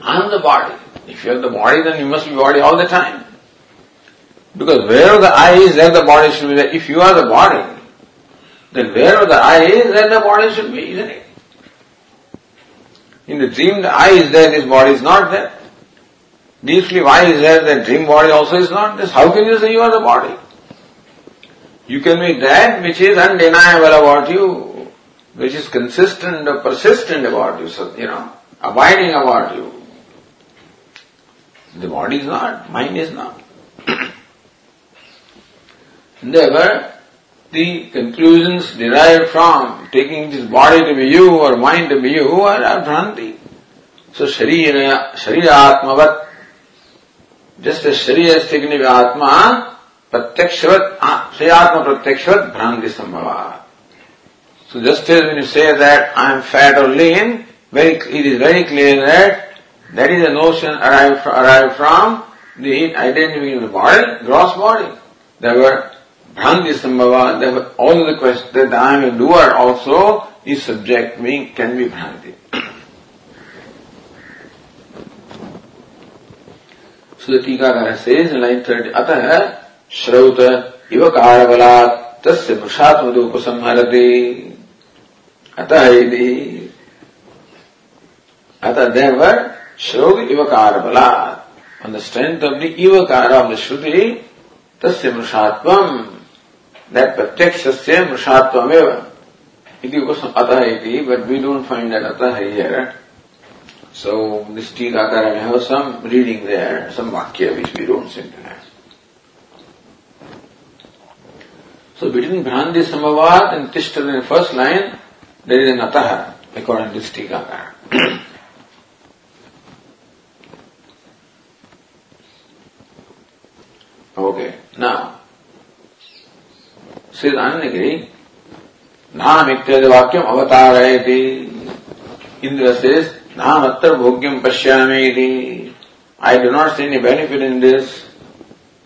I am the body. If you are the body, then you must be body all the time. Because wherever the eye is, there the body should be there. If you are the body, then wherever the eye is, there the body should be, isn't it? In the dream, the eye is there, this body is not there. Deep sleep, eye is there, the dream body also is not there. How can you say you are the body? You can make that which is undeniable about you, which is consistent or persistent about you, so, you know, abiding about you. The body is not, mind is not. Therefore, the conclusions derived from taking this body to be you or mind to be you are, are bhranti. So, sharira, sharira atmavat, just as sharira is taken to be atma, Pratyakshvat, Sriyatma Pratyakshvat Bhranti Sambhava. So just as when you say that I am fat or lean, very, it is very clear that that is a notion arrived, arrived from the identity of the body, gross body. There were Bhranti Sambhava, all the questions that I am a doer also is subject being can be Bhranti. so the Tika says in line 30, अतः श्रौत इव कारबलात् तस्य पुरुषात्मदुपसंहरति। अतः यदि अतः देवर श्रौत इव कारबलात् on the strength of the इव कार श्रुति तस्य मृषात्वम दैट प्रत्यक्ष से मृषात्वमेव इति अतः इति but we don't find that अतः हियर सो this Tigakara, कारण have some reading there, some वाक्य which we don't seem to. So between Bhranti Samavad and Tishta in the first line, there is an Ataha, according to this Tikakara. okay, now, says Anandagiri, नाम इत्यादि वाक्यम अवतारयति Indra says नाम अत्र भोग्यम पश्यामि I do not see any benefit in this.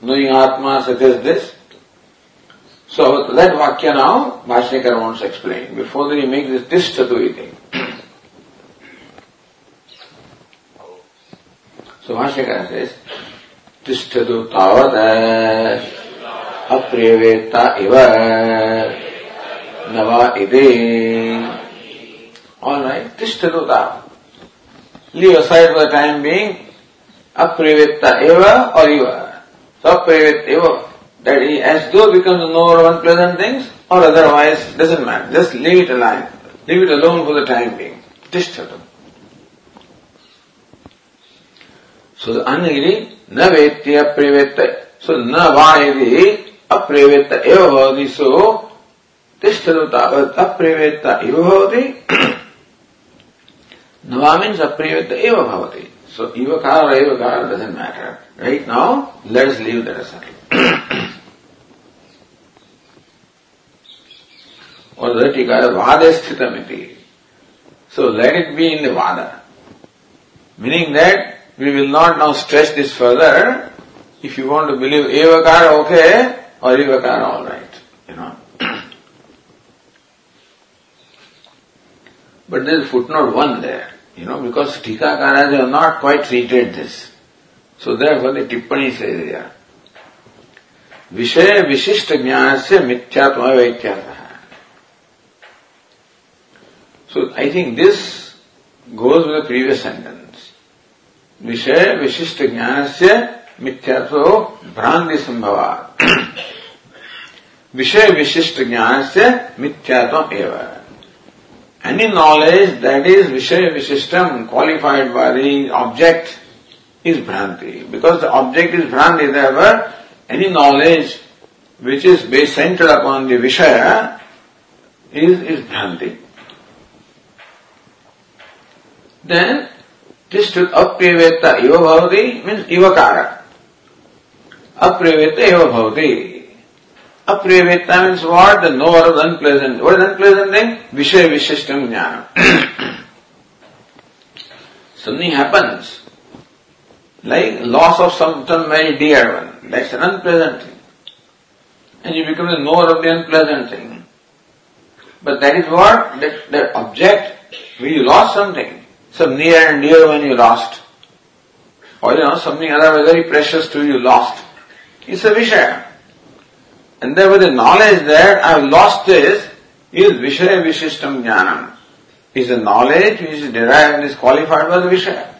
Knowing Atma such as this. So that Vakya now Bhashyakar wants to explain. Before that he makes this tishtatu iti. so Bhashyakar says, tishtatu tavat apriyaveta iva nava ide. Alright, tishtatu tavat. Leave aside for the time being aprivitta eva or eva. So aprivitta eva, that he as though becomes knower of unpleasant things or otherwise, doesn't matter. Just leave it alone. Leave it alone for the time being. Tishtatu. So the anagiri na vetti aprivitta. So na va yadi aprivitta eva bhavati. So tishtatu tavat uh, aprivitta eva bhavati. Nava means aprivitta eva bhavati. So Ivakara or Evakara doesn't matter. Right now, let us leave that aside. be in the Vada. Meaning that we will not now stretch this further. If you want to believe Evakara, okay, or Evakara, alright. You know. but there is footnote 1 there. You know, because Tikakaras have not quite treated this. So therefore the Tippani says here, विषय विशिष्ट ज्ञान से मिथ्यात्म वैख्यात So I think this goes with the previous sentence. Vishaya Vishishta Jnanasya Mithyatvo Bhranti Sambhavat. Vishaya Vishishta Jnanasya Mithyatvam Eva. Any knowledge that is Vishaya Vishistam qualified by the object is Bhranti. Because the object is Bhranti, therefore any knowledge which is based centered upon the Vishaya is, is Bhranti. Then Tishtat Apreveta Eva Bhavati means Ivakara. Apreveta Eva Bhavati. Apriyaveta means what? The knower of unpleasant. What is unpleasant thing? Vishaya Vishishtam Jnana. Something happens, like loss of something some very dear one. That's an unpleasant thing. And you become the knower of the unpleasant thing. But that is what? That, that object, when you lost something, some near and dear one you lost. Or you know, something otherwise very precious to you lost. It's a Vishaya. And there therefore the knowledge that I have lost this is Vishaya Vishishtam Jnanam. Is a knowledge which is derived and is qualified by the Vishaya.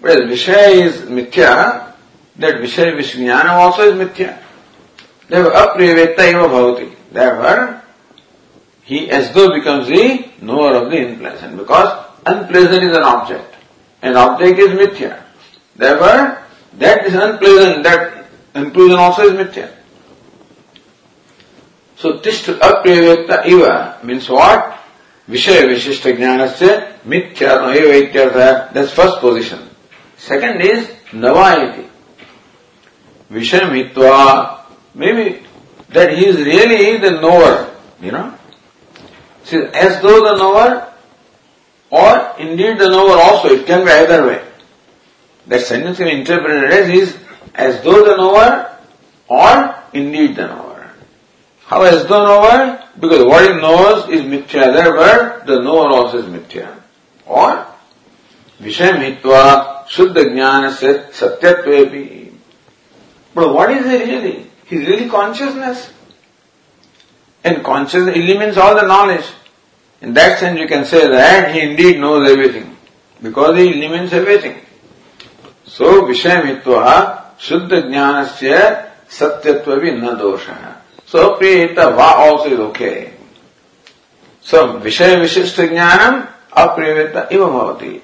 Whereas Vishaya is Mithya, that Vishaya Vishñanam also is Mithya. Therefore, eva bhavati. Therefore, he as though becomes the knower of the unpleasant because unpleasant is an object. An object is Mithya. Therefore, that is unpleasant, that unpleasant also is Mithya. So tisht apriyavyakta iva means what? Vishaya Vishishta Jnanasya Mithya Eva Ityartha. That's first position. Second is Navayati. Vishaya Mitva. Maybe that he is really the knower, you know. See, as though the knower or indeed the knower also, it can be either way. That sentence can be interpreted as is as though the knower or indeed the knower. How has the knower? Because what he knows is mithya, therefore the knower also is mithya. Or Visham hitva shuddha jnana satyatvepi. But what is it really? He's really consciousness. And consciousness eliminates all the knowledge. In that sense you can say that he indeed knows everything. Because he eliminates everything. So Visham hitva shuddha jnanasya satyatvavi na dosha. So Priyita Va also is okay. So Vishaya Vishishta Jnanam Apriyavita Iva Bhavati.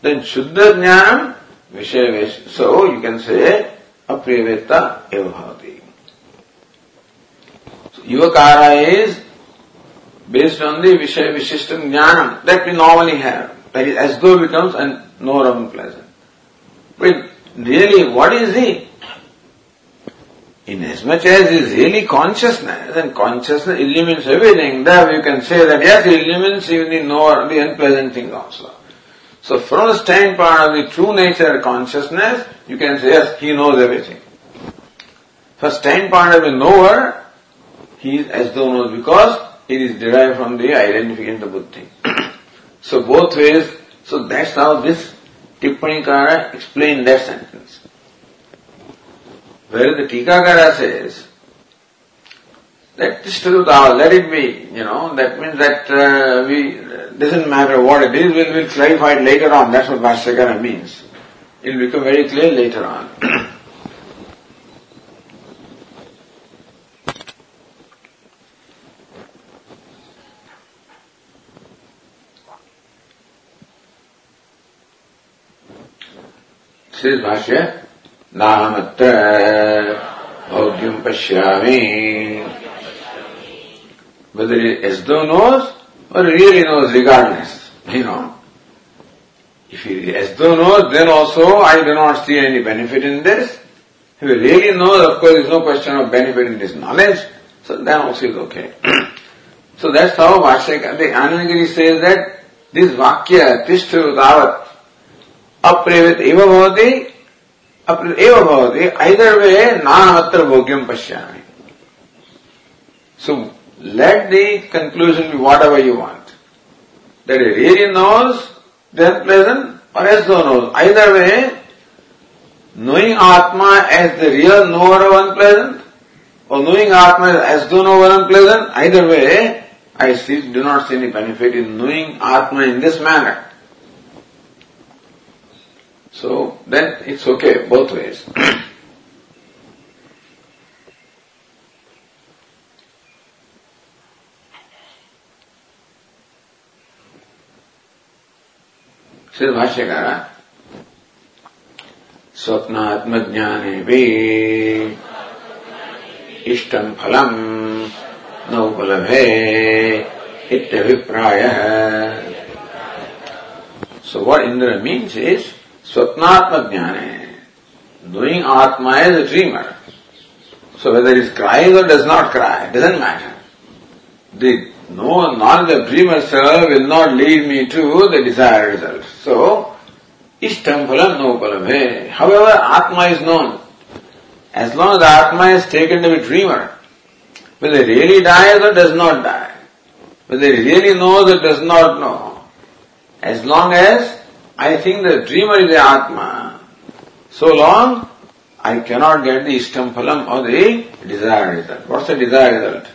Then Shuddha Jnanam Vishaya Vish. So you can say Apriyavita Iva Bhavati. So Yuvakara is based on the Vishaya Vishishta Jnanam that we normally have. That is as though it becomes a no unpleasant. But really, what is he? in as is really consciousness, and consciousness illumines everything, there you can say that yes, it illumines even the, no, the unpleasant thing also. So from the standpoint of the true nature consciousness, you can say yes, he knows everything. From standpoint of the knower, he is as though knows because it is derived from the identification of the buddhi. so both ways, so that's how this Tippanikara explained that sentence. Where the Tikakara says that Tishtadutava, let it be, you know, that means that uh, we, doesn't matter what it is, we'll, we'll clarify it later on. That's what Bhashyakara means. It will become very clear later on. Says Bhashya, Nahamatra Bhaudyam Pashyami. Whether as though knows or really knows regardless, you know. If he as though knows, then also I do not see any benefit in this. If he really knows, of course, there is no question of benefit in this knowledge, so then also is okay. so that's how Vashyaka, the Anandagiri says that this Vakya, Tishtu Davat, अप्रेरित इव भवती भोग्यम पशा so let the conclusion be whatever you want that knows then pleasant or as though knows either way knowing atma as the real knower of unpleasant or knowing atma as as though knower unpleasant either way I see do not see any benefit in knowing atma in this manner So then it's okay both ways. Sri Bhashyakara Svapnātma-jñāne iṣṭaṁ phalaṁ naupalabhe itya-viprāyaḥ So what Indra means is Swapnatma Jnana. Knowing Atma is a dreamer. So whether he crying or does not cry, doesn't matter. The no knowledge of dreamer self will not lead me to the desired result. So, ishtam phalam no palabhe. However, Atma is known. As long as Atma is taken to be dreamer, whether he really dies or does not die, whether he really knows or does not know, as long as I think the dreamer is the Atma. So long, I cannot get the Ishtam Phalam or the desired result. What's the desired result?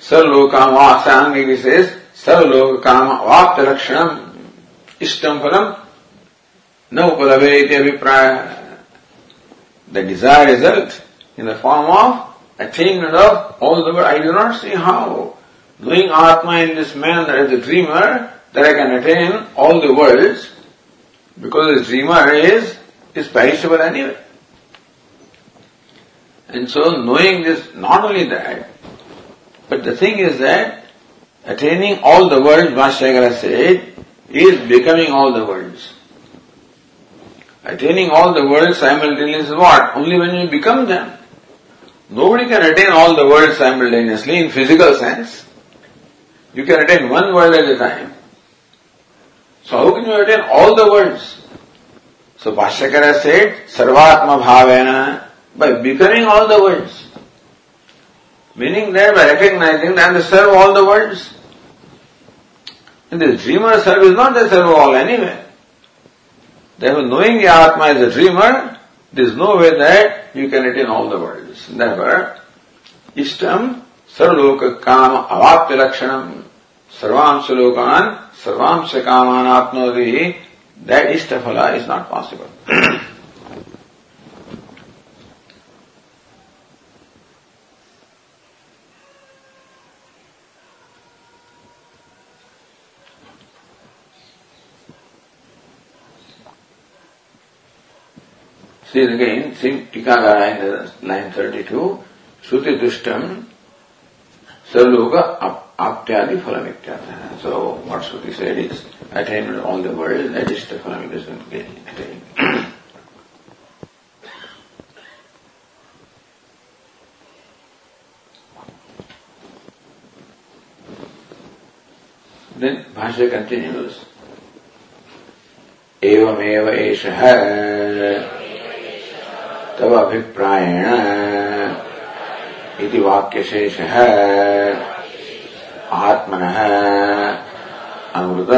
Sarvlokama Vasangigi says, Sarvlokama Vapta Lakshanam Ishtam Phalam No Upalabheti Abhipraya. The desired result in the form of attainment of all the world. I do not see how. Knowing Atma in this manner as a dreamer, that I can attain all the worlds because the dreamer is, is perishable anyway. And so knowing this, not only that, but the thing is that attaining all the worlds, Bhashyakara said, is becoming all the worlds. Attaining all the worlds simultaneously is what? Only when you become them. Nobody can attain all the worlds simultaneously in physical sense. You can attain one world at a time. So how can you attain all the worlds? So Bhashyakara said, Sarvatma Bhavena, by becoming all the worlds. Meaning that by recognizing that I serve all the worlds. And this dreamer serve is not the serve all anyway. Therefore, knowing the Atma is a dreamer, there is no way that you can attain all the worlds. Therefore, Ishtam Sarvaloka Kama Avapya Lakshanam सर्वांश लोकान, सर्वांश कामान आत्मी that is फला is not possible see again see tika line thirty two श्रुति दुष्टम सर्वलोक अप aptyadi phalam. So what Shruti said is, attainment of all the world, that is the phalam doesn't get attained. then Bhashya continues, एवमेव एषः तव अभिप्रायेण इति वाक्यशेषः आत्मन अमृत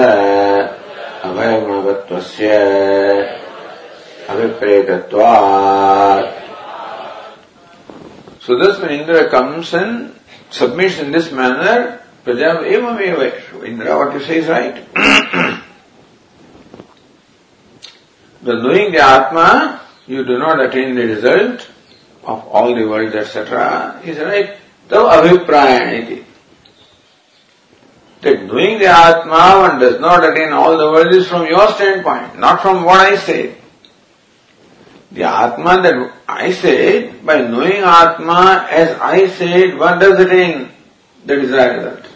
अभय गुणवत्व अभिप्रेत so this when Indra comes in submits in this manner प्रजाव एवं Indra what you see right the knowing the atma you do not attain the result of all the world etcetera is right तो अभिप्राय इति That knowing the Atma, one does not attain all the worlds is from your standpoint, not from what I say. The Atma that I said, by knowing Atma as I said, one does attain the desired result.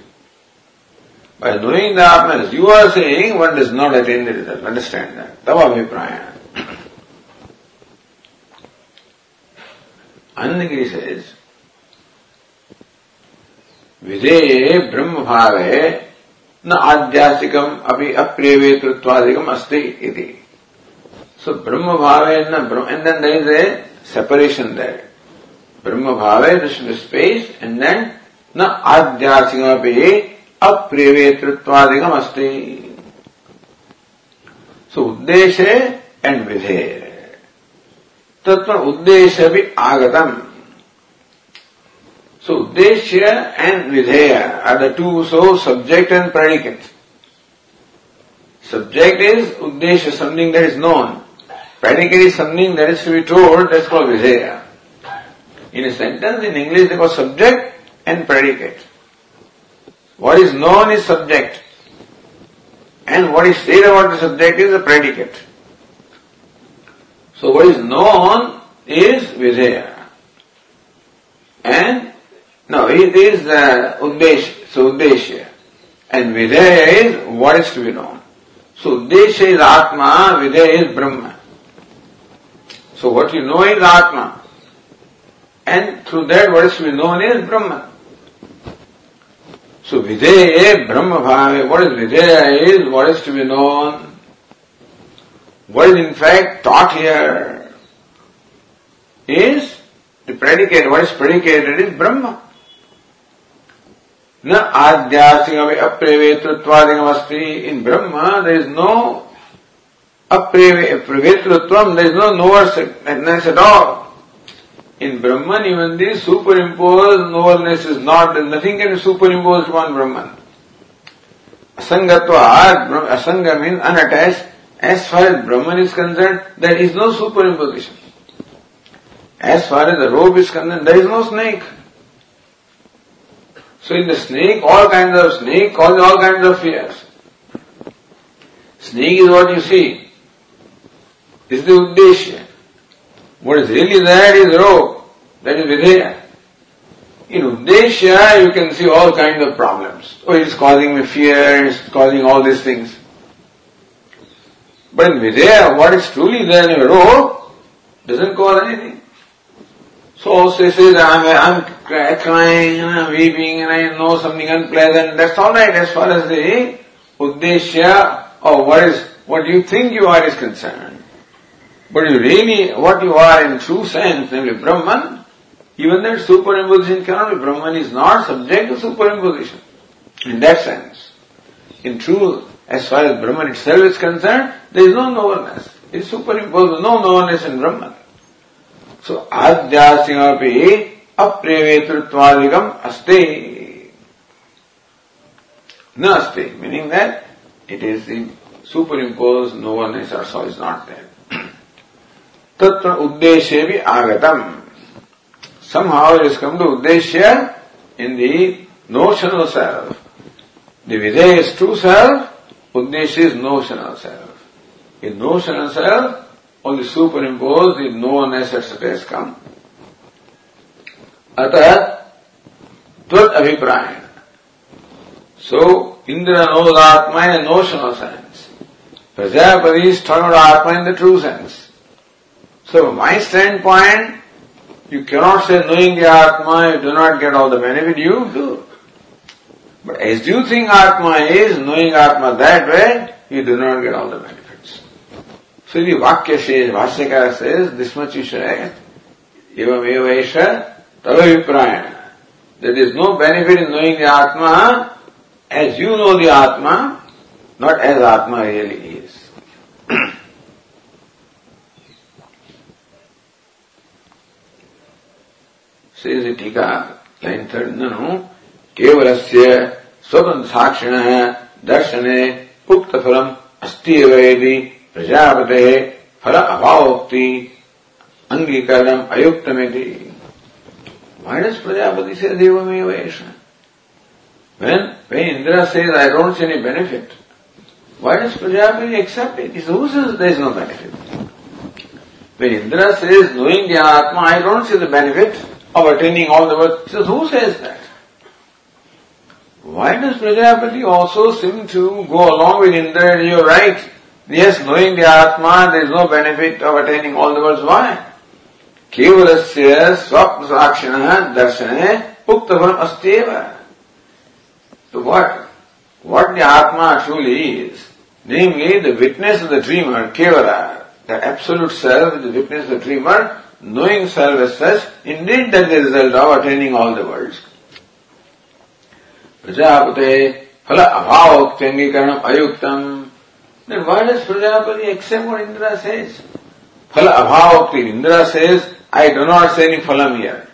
By knowing the Atma as you are saying, one does not attain the result. Understand that. Tavabhipraya. Anandagiri says, विधेये ब्रह्म भाव न आध्यात्मिकम अभी अप्रिय वेतृत्वादिकम अस्ति इति। So Brahma bhava and then there is a separation there Brahma bhava this is space and then न आध्यात्मिकम अभी अप्रिय वेतृत्वादिकम अस्ति। सो उद्देश्य एंड विधेय। तत्पर उद्देश्य भी आगतम। So Uddeshya and Vidheya are the two, so subject and predicate. Subject is Uddeshya, something that is known. Predicate is something that is to be told, that's called Vidheya. In a sentence in English they call subject and predicate. What is known is subject. And what is said about the subject is the predicate. So what is known is Vidheya. And no, it is uh, the Uddeshya, so Uddeshya. And Vidheya is what is to be known. So Uddeshya is Atma, Vidheya is Brahma. So what you know is Atma. And through that what is to be known is Brahma. So Vidheya, Brahma Bhava, what is Vidheya is what is to be known. What is in fact taught here is the predicate, what is predicated is Brahma. न आध्यात्मिक अप्रेवेतृत्वादिकम अस्ति इन Brahma there is no अप्रेवेतृत्व there is no नोवरनेस eight all In Brahman, even the superimposed knowledge is not, nothing can be superimposed upon Brahman. Asangatva, asanga means unattached. As far as Brahman is concerned, there is no superimposition. As far as the rope is concerned, there is no snake. So in the snake, all kinds of snake cause all kinds of fears. Snake is what you see. Is the Uddeshya. What is really there is rope. That is Vidheya. In Uddeshya, you can see all kinds of problems. Oh, it's causing me fear, it's causing all these things. But in Vidheya, what is truly there in a rope doesn't cause anything. So he says, I'm, I'm crying and weeping and I know something unpleasant, that's alright as far as the uddeshya or what is, what you think you are is concerned. But you really, what you are in true sense, namely Brahman, even that superimposition cannot be. Brahman is not subject to superimposition. In that sense, in true, as far as Brahman itself is concerned, there is no knownness. It is superimposed, no knownness in Brahman. So, adhyasyapi अप्रेवेतृत्वादिगम अस्ते। न अस्ते। Meaning that it is superimpose no one is or so is not that तत्र उद्देश्य भी आगतम। Somehow is come to उद्देश्य in the notion of self दिधेय is true self उद्देश्य is notion of self in notion of self only superimpose in no one as at come अतः त्वत अभिप्राय So Indra knows Atma in a notional sense. Prajapati is talking about Atma in the true sense. So from my standpoint, you cannot say knowing the Atma, you do not get all the benefit, you do. But as you think Atma is, knowing Atma that way, you do not get all the benefits. So the Vakya says, Vashyakara says, this much you say, Evam Evesha तदभिप्रायण that is no benefit in knowing the atma as you know the atma not as atma really is tika line third ननु केवल स्वतंत्र साक्षिण दर्शन उक्त फलम अस्ति यदि प्रजापते फल अभावोक्ति अंगीकरण अयुक्त में does Prajapati say Devameva Esha? When, when Indra says, I don't see any benefit, why does Prajapati accept it? Says, who says there is no benefit? When Indra says, knowing the Atma, I don't see the benefit of attaining all the he says, who says that? Why does Prajapati also seem to go along with Indra and you're right? Yes, knowing the Atma, there is no benefit of attaining all the worlds. Why? केवल स्वप्न साक्षिण दर्शन उक्त भ्रम अस्तव तो what what the atma truly is namely the witness of the dreamer केवल the absolute self the witness of the dreamer knowing self as such indeed that the result of attaining all the world प्रजापते फल अभाव अंगीकरण अयुक्तम word is Prajapati accept Indra says फल अभाव Indra says I do not say any phalam here.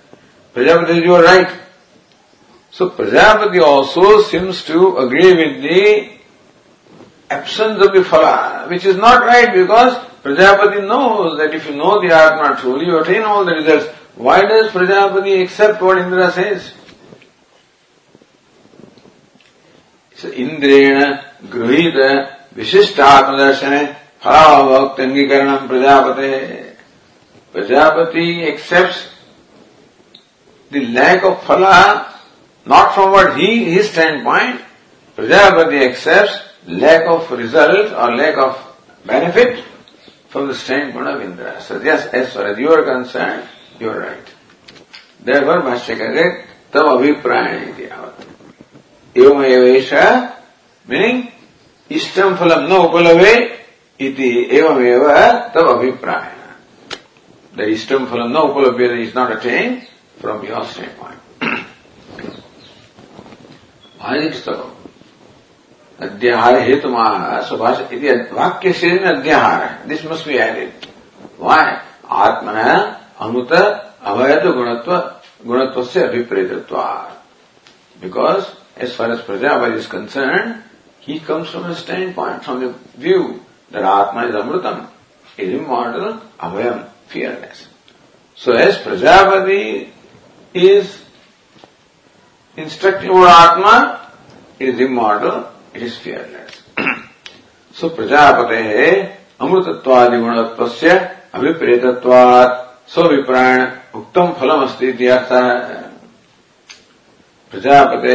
Prajapati says, you are right. So Prajapati also seems to agree with the absence of the phala, which is not right because Prajapati knows that if you know the Atma truly, you attain all the results. Why does Prajapati accept what Indra says? इंद्रेण गृहीत विशिष्ट आत्मदर्शन फलाभक्त अंगीकरण प्रजापते Prajapati accepts the lack of phala not from what he, his standpoint, Prajapati accepts lack of result or lack of benefit from the standpoint of Indra. So yes, as far as you are concerned, you are right. Therefore, Bhashyakare tam abhiprayana iti avat. Evam eva meaning, ishtam phalam na upalave iti evam eva tava abhiprayana तब अभिप्राय the इष्टम फलम न उपलभ्य is not attain from your stand point अध्याहार हेतु सुभाष वाक्य से अध्याहार this must be added वाय आत्मन अमृत अवैध गुणत्व गुणत्व से अभिप्रेतत्व because as far as Prajapati is concerned, he comes from a standpoint, from the view that Atma is Amrutam, is immortal, Abhayam, fearless. So as Prajapati is instructing about Atma, it is immortal, it is fearless. so Prajapate अमृतत्वादि गुणत्वस्य अभिप्रेतत्वात् स्विप्रायण उक्तम फलम अस्ति इत्यर्थः प्रजापते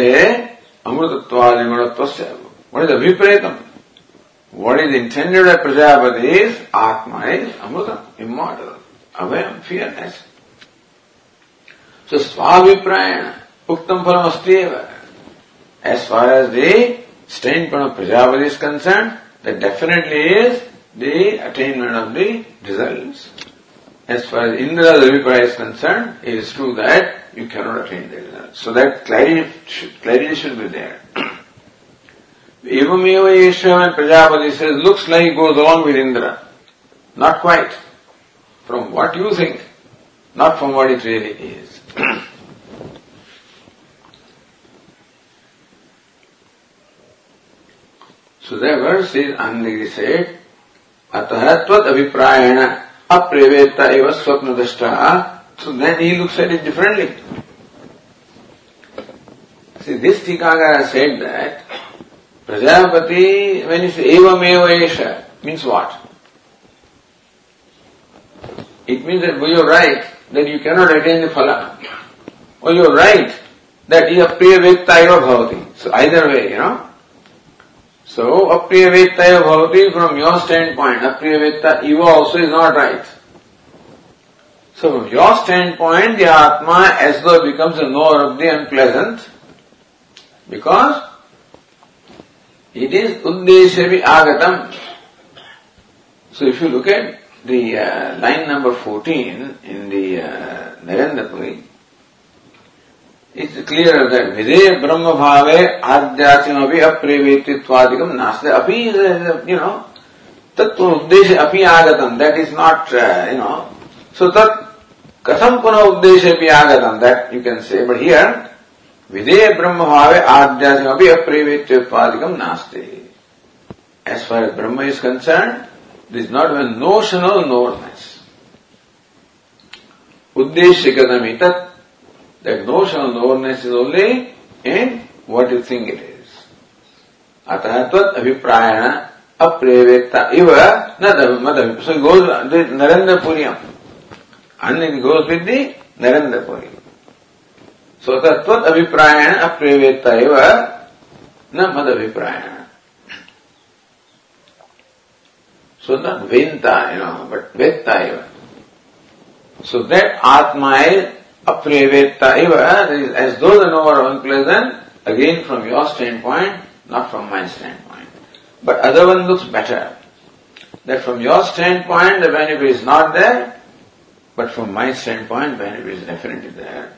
Amrutattvadi gunatvasya. What is the vipretam? What is intended by Prajapati is Atma is Amrutam, avayam, fearless. So Swaviprayana, Uktam Phalam Astiyeva. As far as the standpoint of Prajapati is concerned, that definitely is the attainment of the results. As far as Indra's Abhipraya is concerned, it is true that you cannot attain the result. So that clarity, clarity should be there. Evameva Esha and Prajapati says, looks like it goes along with Indra. Not quite from what you think, not from what it really is. so the verse is Andhiri said, Atahratvat Abhiprayana Apreveta Eva Swapnadashta. So then he looks at it differently. See, this Tikakara said that Prajapati, when he it's Eva Meva Esha, means what? It means that you're right, that you cannot attain the phala. Or you're right, that you apriya vettaiva bhavati. So either way, you know. So, apriya vettaiva bhavati from your standpoint, apriya vetta also is not right. So from your standpoint, the Atma as though becomes a knower of the unpleasant, Because it is Uddeshavi Agatam. So if you look at the uh, line number 14 in the uh, Narendra it's clear that Vidheya Brahma Bhave Adhyasimabhi Aprevetitvadikam Nasta Api is, uh, you know, Tattva Uddesha Api Agatam. That is not, uh, you know, so that Katham Puna Uddesha Api Agatam, that you can say. But here, Vidheya Brahma Bhave Adhyasimabhi Aprevetitvadikam Nasti. As far as Brahma is concerned, this is not even notional knownness. Uddeshya tat that notional knownness is only in what you think it is. अतः त्वत् अभिप्रायण अप्रेवेत्ता इव न मद so it goes Narendra Puriyam and it goes with the Narendra Puri. So that त्वत् अभिप्रायण अप्रेवेत्ता इव न मद अभिप्रायण So not Venta, you know, but Vetta eva. So that Atma is Aprevetta eva, eh? is as though the knower of unpleasant, again from your standpoint, not from my standpoint. But other one looks better. That from your standpoint the benefit is not there, but from my standpoint benefit is definitely there.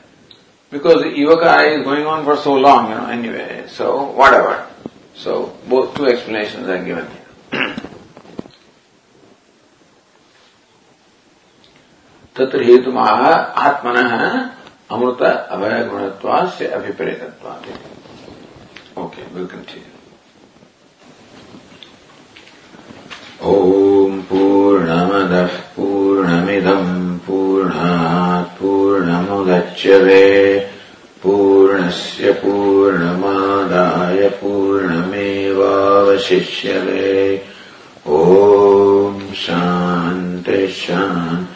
Because the is going on for so long, you know, anyway, so whatever. So both two explanations are given here. तत्र हेतु आत्मन अमृत अभय गुणत्वा से अभिप्रेतत्वा okay will continue ॐ पूर्णमदः पूर्णमिदम् पूर्णात् पूर्णमुदच्यते। पूर्णस्य पूर्णमादाय पूर्णमेवावशिष्यते। ॐ शान्ति शान्ति।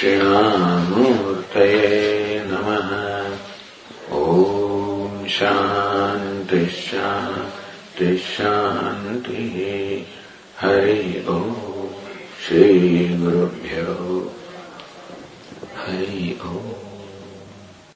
दक्षिणामूर्तये नमः। ॐ शान्ति शान्ति हरि ॐ श्रीगुरुभ्यो। हरि ओम्।